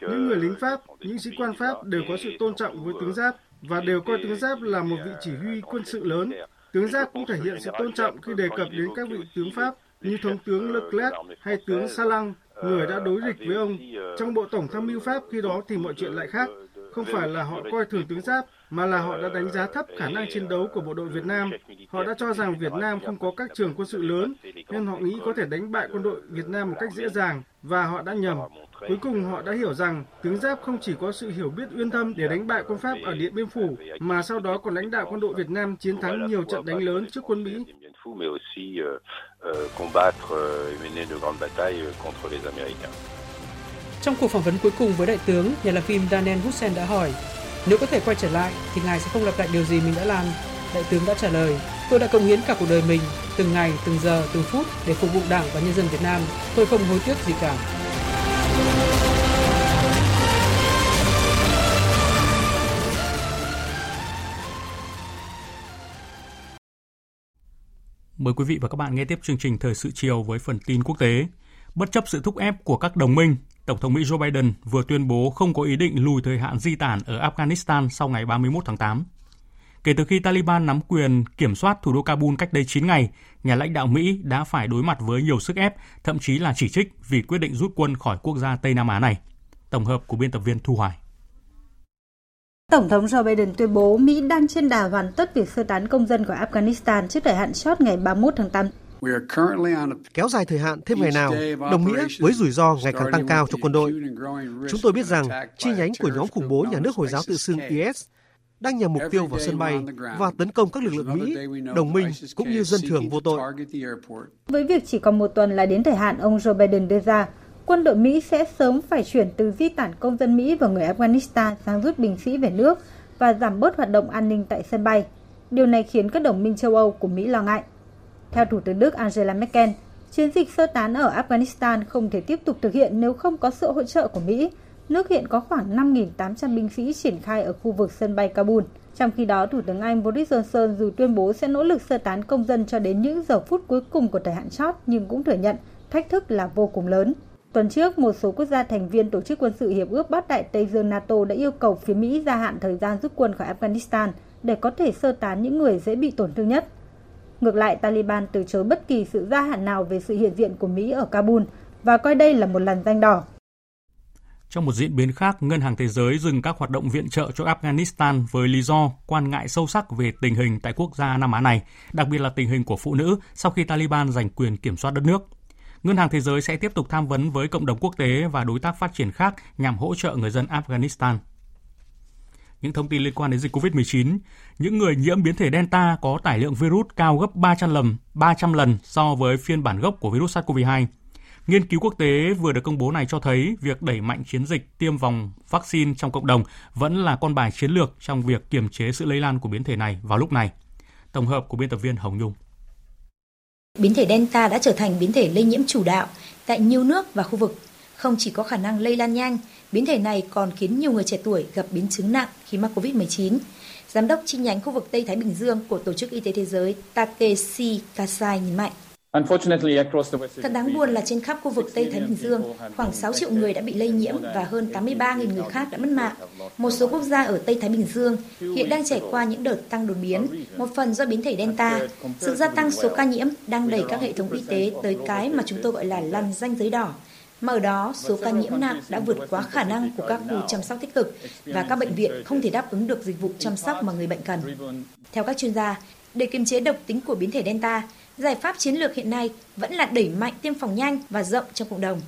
Những người lính Pháp, những sĩ quan Pháp đều có sự tôn trọng với tướng Giáp và đều coi tướng Giáp là một vị chỉ huy quân sự lớn. Tướng Giáp cũng thể hiện sự tôn trọng khi đề cập đến các vị tướng Pháp như thống tướng Leclerc hay tướng Salang, người đã đối địch với ông. Trong bộ tổng tham mưu Pháp khi đó thì mọi chuyện lại khác. Không phải là họ coi thường tướng Giáp, mà là họ đã đánh giá thấp khả năng chiến đấu của bộ đội Việt Nam. Họ đã cho rằng Việt Nam không có các trường quân sự lớn, nên họ nghĩ có thể đánh bại quân đội Việt Nam một cách dễ dàng, và họ đã nhầm. Cuối cùng họ đã hiểu rằng tướng Giáp không chỉ có sự hiểu biết uyên thâm để đánh bại quân Pháp ở Điện Biên Phủ, mà sau đó còn lãnh đạo quân đội Việt Nam chiến thắng nhiều trận đánh lớn trước quân Mỹ. Trong cuộc phỏng vấn cuối cùng với đại tướng, nhà làm phim Daniel Hussein đã hỏi nếu có thể quay trở lại thì ngài sẽ không lặp lại điều gì mình đã làm. Đại tướng đã trả lời, tôi đã cống hiến cả cuộc đời mình, từng ngày, từng giờ, từng phút để phục vụ Đảng và nhân dân Việt Nam. Tôi không hối tiếc gì cả. Mời quý vị và các bạn nghe tiếp chương trình Thời sự chiều với phần tin quốc tế. Bất chấp sự thúc ép của các đồng minh, Tổng thống Mỹ Joe Biden vừa tuyên bố không có ý định lùi thời hạn di tản ở Afghanistan sau ngày 31 tháng 8. Kể từ khi Taliban nắm quyền kiểm soát thủ đô Kabul cách đây 9 ngày, nhà lãnh đạo Mỹ đã phải đối mặt với nhiều sức ép, thậm chí là chỉ trích vì quyết định rút quân khỏi quốc gia Tây Nam Á này. Tổng hợp của biên tập viên Thu Hoài. Tổng thống Joe Biden tuyên bố Mỹ đang trên đà hoàn tất việc sơ tán công dân khỏi Afghanistan trước thời hạn chót ngày 31 tháng 8. Kéo dài thời hạn thêm ngày nào đồng nghĩa với rủi ro ngày càng tăng cao cho quân đội. Chúng tôi biết rằng chi nhánh của nhóm khủng bố nhà nước Hồi giáo tự xưng IS đang nhằm mục tiêu vào sân bay và tấn công các lực lượng Mỹ, đồng minh cũng như dân thường vô tội. Với việc chỉ còn một tuần là đến thời hạn ông Joe Biden đưa ra, quân đội Mỹ sẽ sớm phải chuyển từ di tản công dân Mỹ và người Afghanistan sang rút binh sĩ về nước và giảm bớt hoạt động an ninh tại sân bay. Điều này khiến các đồng minh châu Âu của Mỹ lo ngại. Theo Thủ tướng Đức Angela Merkel, chiến dịch sơ tán ở Afghanistan không thể tiếp tục thực hiện nếu không có sự hỗ trợ của Mỹ. Nước hiện có khoảng 5.800 binh sĩ triển khai ở khu vực sân bay Kabul. Trong khi đó, Thủ tướng Anh Boris Johnson dù tuyên bố sẽ nỗ lực sơ tán công dân cho đến những giờ phút cuối cùng của thời hạn chót, nhưng cũng thừa nhận thách thức là vô cùng lớn. Tuần trước, một số quốc gia thành viên Tổ chức Quân sự Hiệp ước Bắc Đại Tây Dương NATO đã yêu cầu phía Mỹ gia hạn thời gian rút quân khỏi Afghanistan để có thể sơ tán những người dễ bị tổn thương nhất. Ngược lại, Taliban từ chối bất kỳ sự gia hạn nào về sự hiện diện của Mỹ ở Kabul và coi đây là một làn danh đỏ. Trong một diễn biến khác, Ngân hàng Thế giới dừng các hoạt động viện trợ cho Afghanistan với lý do quan ngại sâu sắc về tình hình tại quốc gia Nam Á này, đặc biệt là tình hình của phụ nữ sau khi Taliban giành quyền kiểm soát đất nước. Ngân hàng Thế giới sẽ tiếp tục tham vấn với cộng đồng quốc tế và đối tác phát triển khác nhằm hỗ trợ người dân Afghanistan. Những thông tin liên quan đến dịch COVID-19, những người nhiễm biến thể Delta có tải lượng virus cao gấp 300 lần, 300 lần so với phiên bản gốc của virus SARS-CoV-2. Nghiên cứu quốc tế vừa được công bố này cho thấy việc đẩy mạnh chiến dịch tiêm vòng vaccine trong cộng đồng vẫn là con bài chiến lược trong việc kiềm chế sự lây lan của biến thể này vào lúc này. Tổng hợp của biên tập viên Hồng Nhung. Biến thể Delta đã trở thành biến thể lây nhiễm chủ đạo tại nhiều nước và khu vực. Không chỉ có khả năng lây lan nhanh, biến thể này còn khiến nhiều người trẻ tuổi gặp biến chứng nặng khi mắc COVID-19. Giám đốc chi nhánh khu vực Tây Thái Bình Dương của Tổ chức Y tế Thế giới Takeshi Kasai nhấn mạnh. Thật đáng buồn là trên khắp khu vực Tây Thái Bình Dương, khoảng 6 triệu người đã bị lây nhiễm và hơn 83.000 người khác đã mất mạng. Một số quốc gia ở Tây Thái Bình Dương hiện đang trải qua những đợt tăng đột biến, một phần do biến thể Delta. Sự gia tăng số ca nhiễm đang đẩy các hệ thống y tế tới cái mà chúng tôi gọi là lằn danh giới đỏ, mà ở đó số ca nhiễm nặng đã vượt quá khả năng của các khu chăm sóc tích cực và các bệnh viện không thể đáp ứng được dịch vụ chăm sóc mà người bệnh cần. Theo các chuyên gia, để kiềm chế độc tính của biến thể Delta, giải pháp chiến lược hiện nay vẫn là đẩy mạnh tiêm phòng nhanh và rộng trong cộng đồng.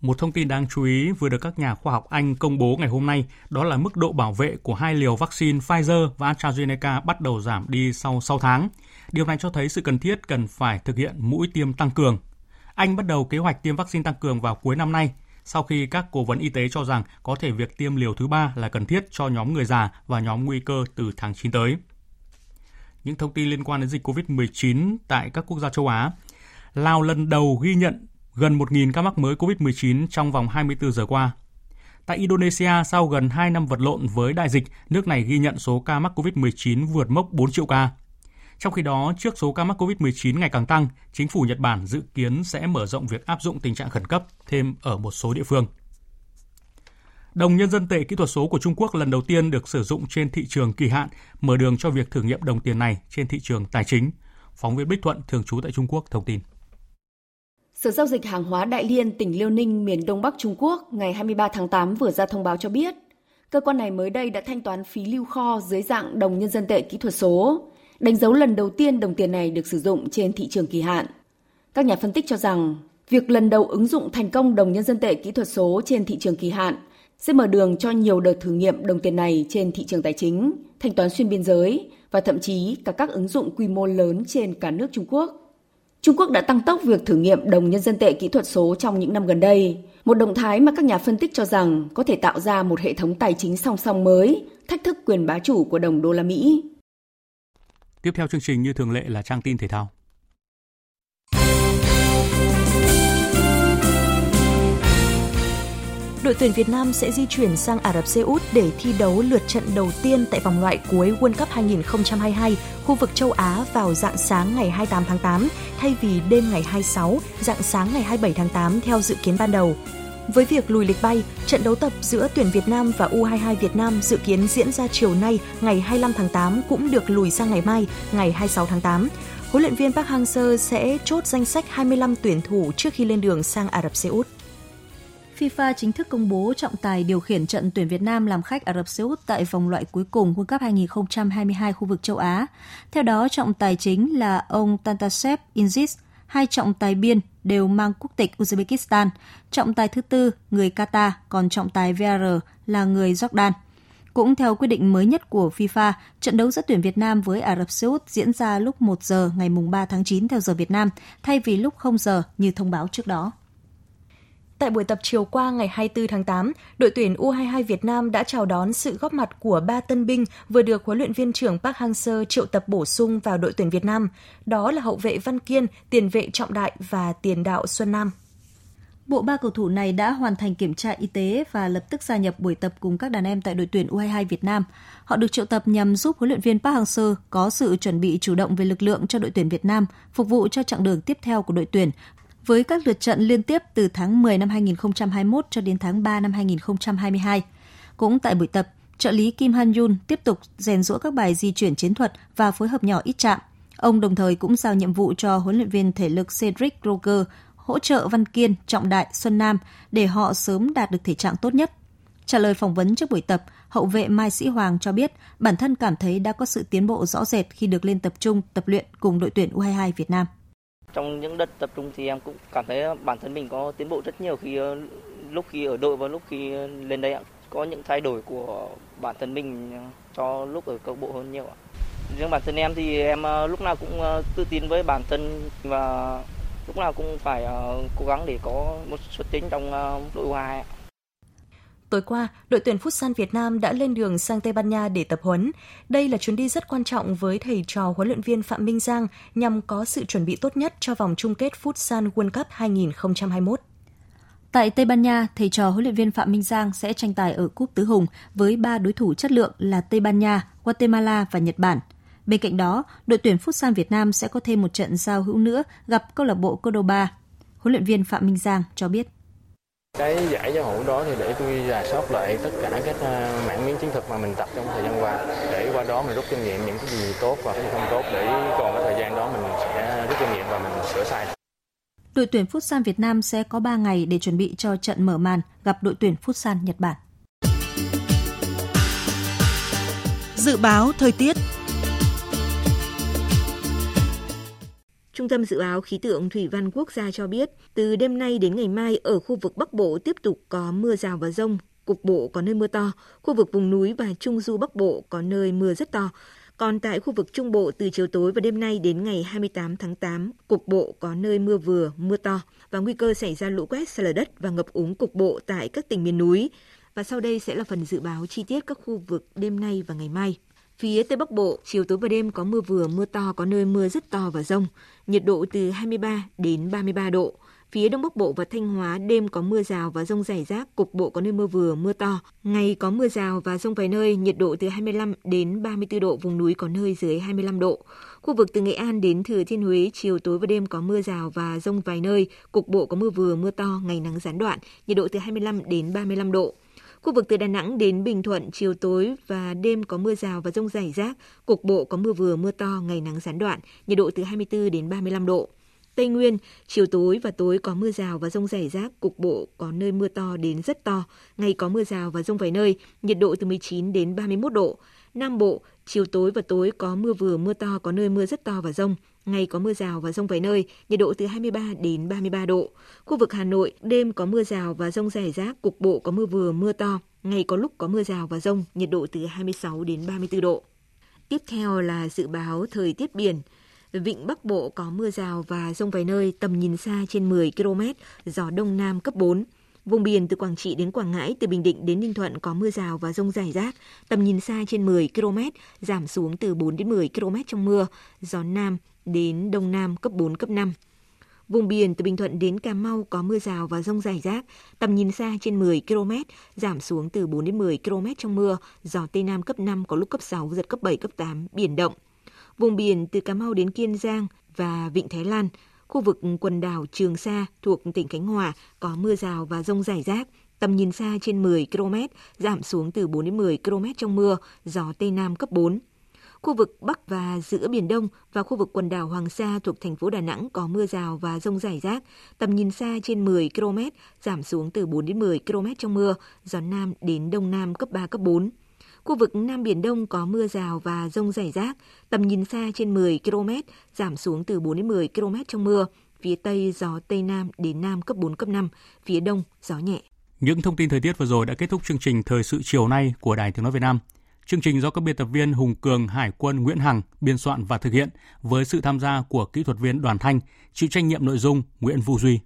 Một thông tin đáng chú ý vừa được các nhà khoa học Anh công bố ngày hôm nay, đó là mức độ bảo vệ của hai liều vaccine Pfizer và AstraZeneca bắt đầu giảm đi sau 6 tháng. Điều này cho thấy sự cần thiết cần phải thực hiện mũi tiêm tăng cường. Anh bắt đầu kế hoạch tiêm vaccine tăng cường vào cuối năm nay, sau khi các cố vấn y tế cho rằng có thể việc tiêm liều thứ ba là cần thiết cho nhóm người già và nhóm nguy cơ từ tháng 9 tới những thông tin liên quan đến dịch COVID-19 tại các quốc gia châu Á. Lào lần đầu ghi nhận gần 1.000 ca mắc mới COVID-19 trong vòng 24 giờ qua. Tại Indonesia, sau gần 2 năm vật lộn với đại dịch, nước này ghi nhận số ca mắc COVID-19 vượt mốc 4 triệu ca. Trong khi đó, trước số ca mắc COVID-19 ngày càng tăng, chính phủ Nhật Bản dự kiến sẽ mở rộng việc áp dụng tình trạng khẩn cấp thêm ở một số địa phương. Đồng nhân dân tệ kỹ thuật số của Trung Quốc lần đầu tiên được sử dụng trên thị trường kỳ hạn, mở đường cho việc thử nghiệm đồng tiền này trên thị trường tài chính. Phóng viên Bích Thuận thường trú tại Trung Quốc thông tin. Sở giao dịch hàng hóa Đại Liên, tỉnh Liêu Ninh, miền Đông Bắc Trung Quốc ngày 23 tháng 8 vừa ra thông báo cho biết, cơ quan này mới đây đã thanh toán phí lưu kho dưới dạng đồng nhân dân tệ kỹ thuật số, đánh dấu lần đầu tiên đồng tiền này được sử dụng trên thị trường kỳ hạn. Các nhà phân tích cho rằng, việc lần đầu ứng dụng thành công đồng nhân dân tệ kỹ thuật số trên thị trường kỳ hạn sẽ mở đường cho nhiều đợt thử nghiệm đồng tiền này trên thị trường tài chính, thanh toán xuyên biên giới và thậm chí cả các ứng dụng quy mô lớn trên cả nước Trung Quốc. Trung Quốc đã tăng tốc việc thử nghiệm đồng nhân dân tệ kỹ thuật số trong những năm gần đây, một động thái mà các nhà phân tích cho rằng có thể tạo ra một hệ thống tài chính song song mới, thách thức quyền bá chủ của đồng đô la Mỹ. Tiếp theo chương trình như thường lệ là trang tin thể thao. Đội tuyển Việt Nam sẽ di chuyển sang Ả Rập Xê Út để thi đấu lượt trận đầu tiên tại vòng loại cuối World Cup 2022 khu vực châu Á vào dạng sáng ngày 28 tháng 8 thay vì đêm ngày 26, dạng sáng ngày 27 tháng 8 theo dự kiến ban đầu. Với việc lùi lịch bay, trận đấu tập giữa tuyển Việt Nam và U22 Việt Nam dự kiến diễn ra chiều nay ngày 25 tháng 8 cũng được lùi sang ngày mai, ngày 26 tháng 8. Huấn luyện viên Park Hang-seo sẽ chốt danh sách 25 tuyển thủ trước khi lên đường sang Ả Rập Xê Út. FIFA chính thức công bố trọng tài điều khiển trận tuyển Việt Nam làm khách Ả Rập Xê Út tại vòng loại cuối cùng World Cup 2022 khu vực châu Á. Theo đó, trọng tài chính là ông Tantashev Inzis, hai trọng tài biên đều mang quốc tịch Uzbekistan, trọng tài thứ tư người Qatar, còn trọng tài VR là người Jordan. Cũng theo quyết định mới nhất của FIFA, trận đấu giữa tuyển Việt Nam với Ả Rập Xê Út diễn ra lúc 1 giờ ngày 3 tháng 9 theo giờ Việt Nam, thay vì lúc 0 giờ như thông báo trước đó. Tại buổi tập chiều qua ngày 24 tháng 8, đội tuyển U22 Việt Nam đã chào đón sự góp mặt của ba tân binh vừa được huấn luyện viên trưởng Park Hang-seo triệu tập bổ sung vào đội tuyển Việt Nam. Đó là hậu vệ Văn Kiên, tiền vệ Trọng Đại và tiền đạo Xuân Nam. Bộ ba cầu thủ này đã hoàn thành kiểm tra y tế và lập tức gia nhập buổi tập cùng các đàn em tại đội tuyển U22 Việt Nam. Họ được triệu tập nhằm giúp huấn luyện viên Park Hang-seo có sự chuẩn bị chủ động về lực lượng cho đội tuyển Việt Nam, phục vụ cho chặng đường tiếp theo của đội tuyển với các lượt trận liên tiếp từ tháng 10 năm 2021 cho đến tháng 3 năm 2022. Cũng tại buổi tập, trợ lý Kim Han Yun tiếp tục rèn rũa các bài di chuyển chiến thuật và phối hợp nhỏ ít chạm. Ông đồng thời cũng giao nhiệm vụ cho huấn luyện viên thể lực Cedric Roger hỗ trợ Văn Kiên, Trọng Đại, Xuân Nam để họ sớm đạt được thể trạng tốt nhất. Trả lời phỏng vấn trước buổi tập, hậu vệ Mai Sĩ Hoàng cho biết bản thân cảm thấy đã có sự tiến bộ rõ rệt khi được lên tập trung tập luyện cùng đội tuyển U22 Việt Nam. Trong những đợt tập trung thì em cũng cảm thấy bản thân mình có tiến bộ rất nhiều khi ờ, lúc khi ở đội và lúc khi lên đây ạ. Có những thay đổi của bản thân mình ờ, cho lúc ở câu bộ hơn nhiều ạ. Riêng bản thân em thì em ờ, lúc nào cũng tự tin với bản thân và lúc nào cũng phải cố gắng để có một xuất chính trong đội U2 ạ. Tối qua, đội tuyển Futsal Việt Nam đã lên đường sang Tây Ban Nha để tập huấn. Đây là chuyến đi rất quan trọng với thầy trò huấn luyện viên Phạm Minh Giang nhằm có sự chuẩn bị tốt nhất cho vòng chung kết Futsal World Cup 2021. Tại Tây Ban Nha, thầy trò huấn luyện viên Phạm Minh Giang sẽ tranh tài ở Cúp Tứ Hùng với ba đối thủ chất lượng là Tây Ban Nha, Guatemala và Nhật Bản. Bên cạnh đó, đội tuyển Futsal Việt Nam sẽ có thêm một trận giao hữu nữa gặp câu lạc bộ Cordoba. Huấn luyện viên Phạm Minh Giang cho biết. Cái giải giao hữu đó thì để tôi rà soát lại tất cả các ờ, mảng miếng chiến thuật mà mình tập trong thời gian qua để qua đó mình rút kinh nghiệm những cái gì tốt và cái gì không tốt để còn cái thời gian đó mình sẽ rút kinh nghiệm và mình sửa sai. Đội tuyển Futsal Việt Nam sẽ có 3 ngày để chuẩn bị cho trận mở màn gặp đội tuyển Futsal Nhật Bản. Dự báo thời tiết Trung tâm Dự báo Khí tượng Thủy văn Quốc gia cho biết, từ đêm nay đến ngày mai ở khu vực Bắc Bộ tiếp tục có mưa rào và rông, cục bộ có nơi mưa to, khu vực vùng núi và Trung Du Bắc Bộ có nơi mưa rất to. Còn tại khu vực Trung Bộ từ chiều tối và đêm nay đến ngày 28 tháng 8, cục bộ có nơi mưa vừa, mưa to và nguy cơ xảy ra lũ quét, sạt lở đất và ngập úng cục bộ tại các tỉnh miền núi. Và sau đây sẽ là phần dự báo chi tiết các khu vực đêm nay và ngày mai. Phía Tây Bắc Bộ, chiều tối và đêm có mưa vừa, mưa to, có nơi mưa rất to và rông. Nhiệt độ từ 23 đến 33 độ. Phía Đông Bắc Bộ và Thanh Hóa đêm có mưa rào và rông rải rác, cục bộ có nơi mưa vừa, mưa to. Ngày có mưa rào và rông vài nơi, nhiệt độ từ 25 đến 34 độ, vùng núi có nơi dưới 25 độ. Khu vực từ Nghệ An đến Thừa Thiên Huế, chiều tối và đêm có mưa rào và rông vài nơi, cục bộ có mưa vừa, mưa to, ngày nắng gián đoạn, nhiệt độ từ 25 đến 35 độ. Khu vực từ Đà Nẵng đến Bình Thuận, chiều tối và đêm có mưa rào và rông rải rác, cục bộ có mưa vừa, mưa to, ngày nắng gián đoạn, nhiệt độ từ 24 đến 35 độ. Tây Nguyên, chiều tối và tối có mưa rào và rông rải rác, cục bộ có nơi mưa to đến rất to, ngày có mưa rào và rông vài nơi, nhiệt độ từ 19 đến 31 độ. Nam Bộ, chiều tối và tối có mưa vừa mưa to, có nơi mưa rất to và rông, ngày có mưa rào và rông vài nơi, nhiệt độ từ 23 đến 33 độ. Khu vực Hà Nội, đêm có mưa rào và rông rải rác, cục bộ có mưa vừa mưa to, ngày có lúc có mưa rào và rông, nhiệt độ từ 26 đến 34 độ. Tiếp theo là dự báo thời tiết biển. Vịnh Bắc Bộ có mưa rào và rông vài nơi, tầm nhìn xa trên 10 km, gió Đông Nam cấp 4. Vùng biển từ Quảng Trị đến Quảng Ngãi, từ Bình Định đến Ninh Thuận có mưa rào và rông rải rác, tầm nhìn xa trên 10 km, giảm xuống từ 4 đến 10 km trong mưa, gió Nam đến Đông Nam cấp 4, cấp 5. Vùng biển từ Bình Thuận đến Cà Mau có mưa rào và rông rải rác, tầm nhìn xa trên 10 km, giảm xuống từ 4 đến 10 km trong mưa, gió Tây Nam cấp 5 có lúc cấp 6, giật cấp 7, cấp 8, biển động. Vùng biển từ Cà Mau đến Kiên Giang và Vịnh Thái Lan, khu vực quần đảo Trường Sa thuộc tỉnh Khánh Hòa có mưa rào và rông rải rác, tầm nhìn xa trên 10 km, giảm xuống từ 4 đến 10 km trong mưa, gió Tây Nam cấp 4. Khu vực Bắc và giữa Biển Đông và khu vực quần đảo Hoàng Sa thuộc thành phố Đà Nẵng có mưa rào và rông rải rác, tầm nhìn xa trên 10 km, giảm xuống từ 4 đến 10 km trong mưa, gió Nam đến Đông Nam cấp 3, cấp 4. Khu vực Nam Biển Đông có mưa rào và rông rải rác, tầm nhìn xa trên 10 km, giảm xuống từ 4 đến 10 km trong mưa. Phía Tây gió Tây Nam đến Nam cấp 4, cấp 5, phía Đông gió nhẹ. Những thông tin thời tiết vừa rồi đã kết thúc chương trình Thời sự chiều nay của Đài Tiếng Nói Việt Nam. Chương trình do các biên tập viên Hùng Cường, Hải quân Nguyễn Hằng biên soạn và thực hiện với sự tham gia của kỹ thuật viên Đoàn Thanh, chịu trách nhiệm nội dung Nguyễn Vũ Duy.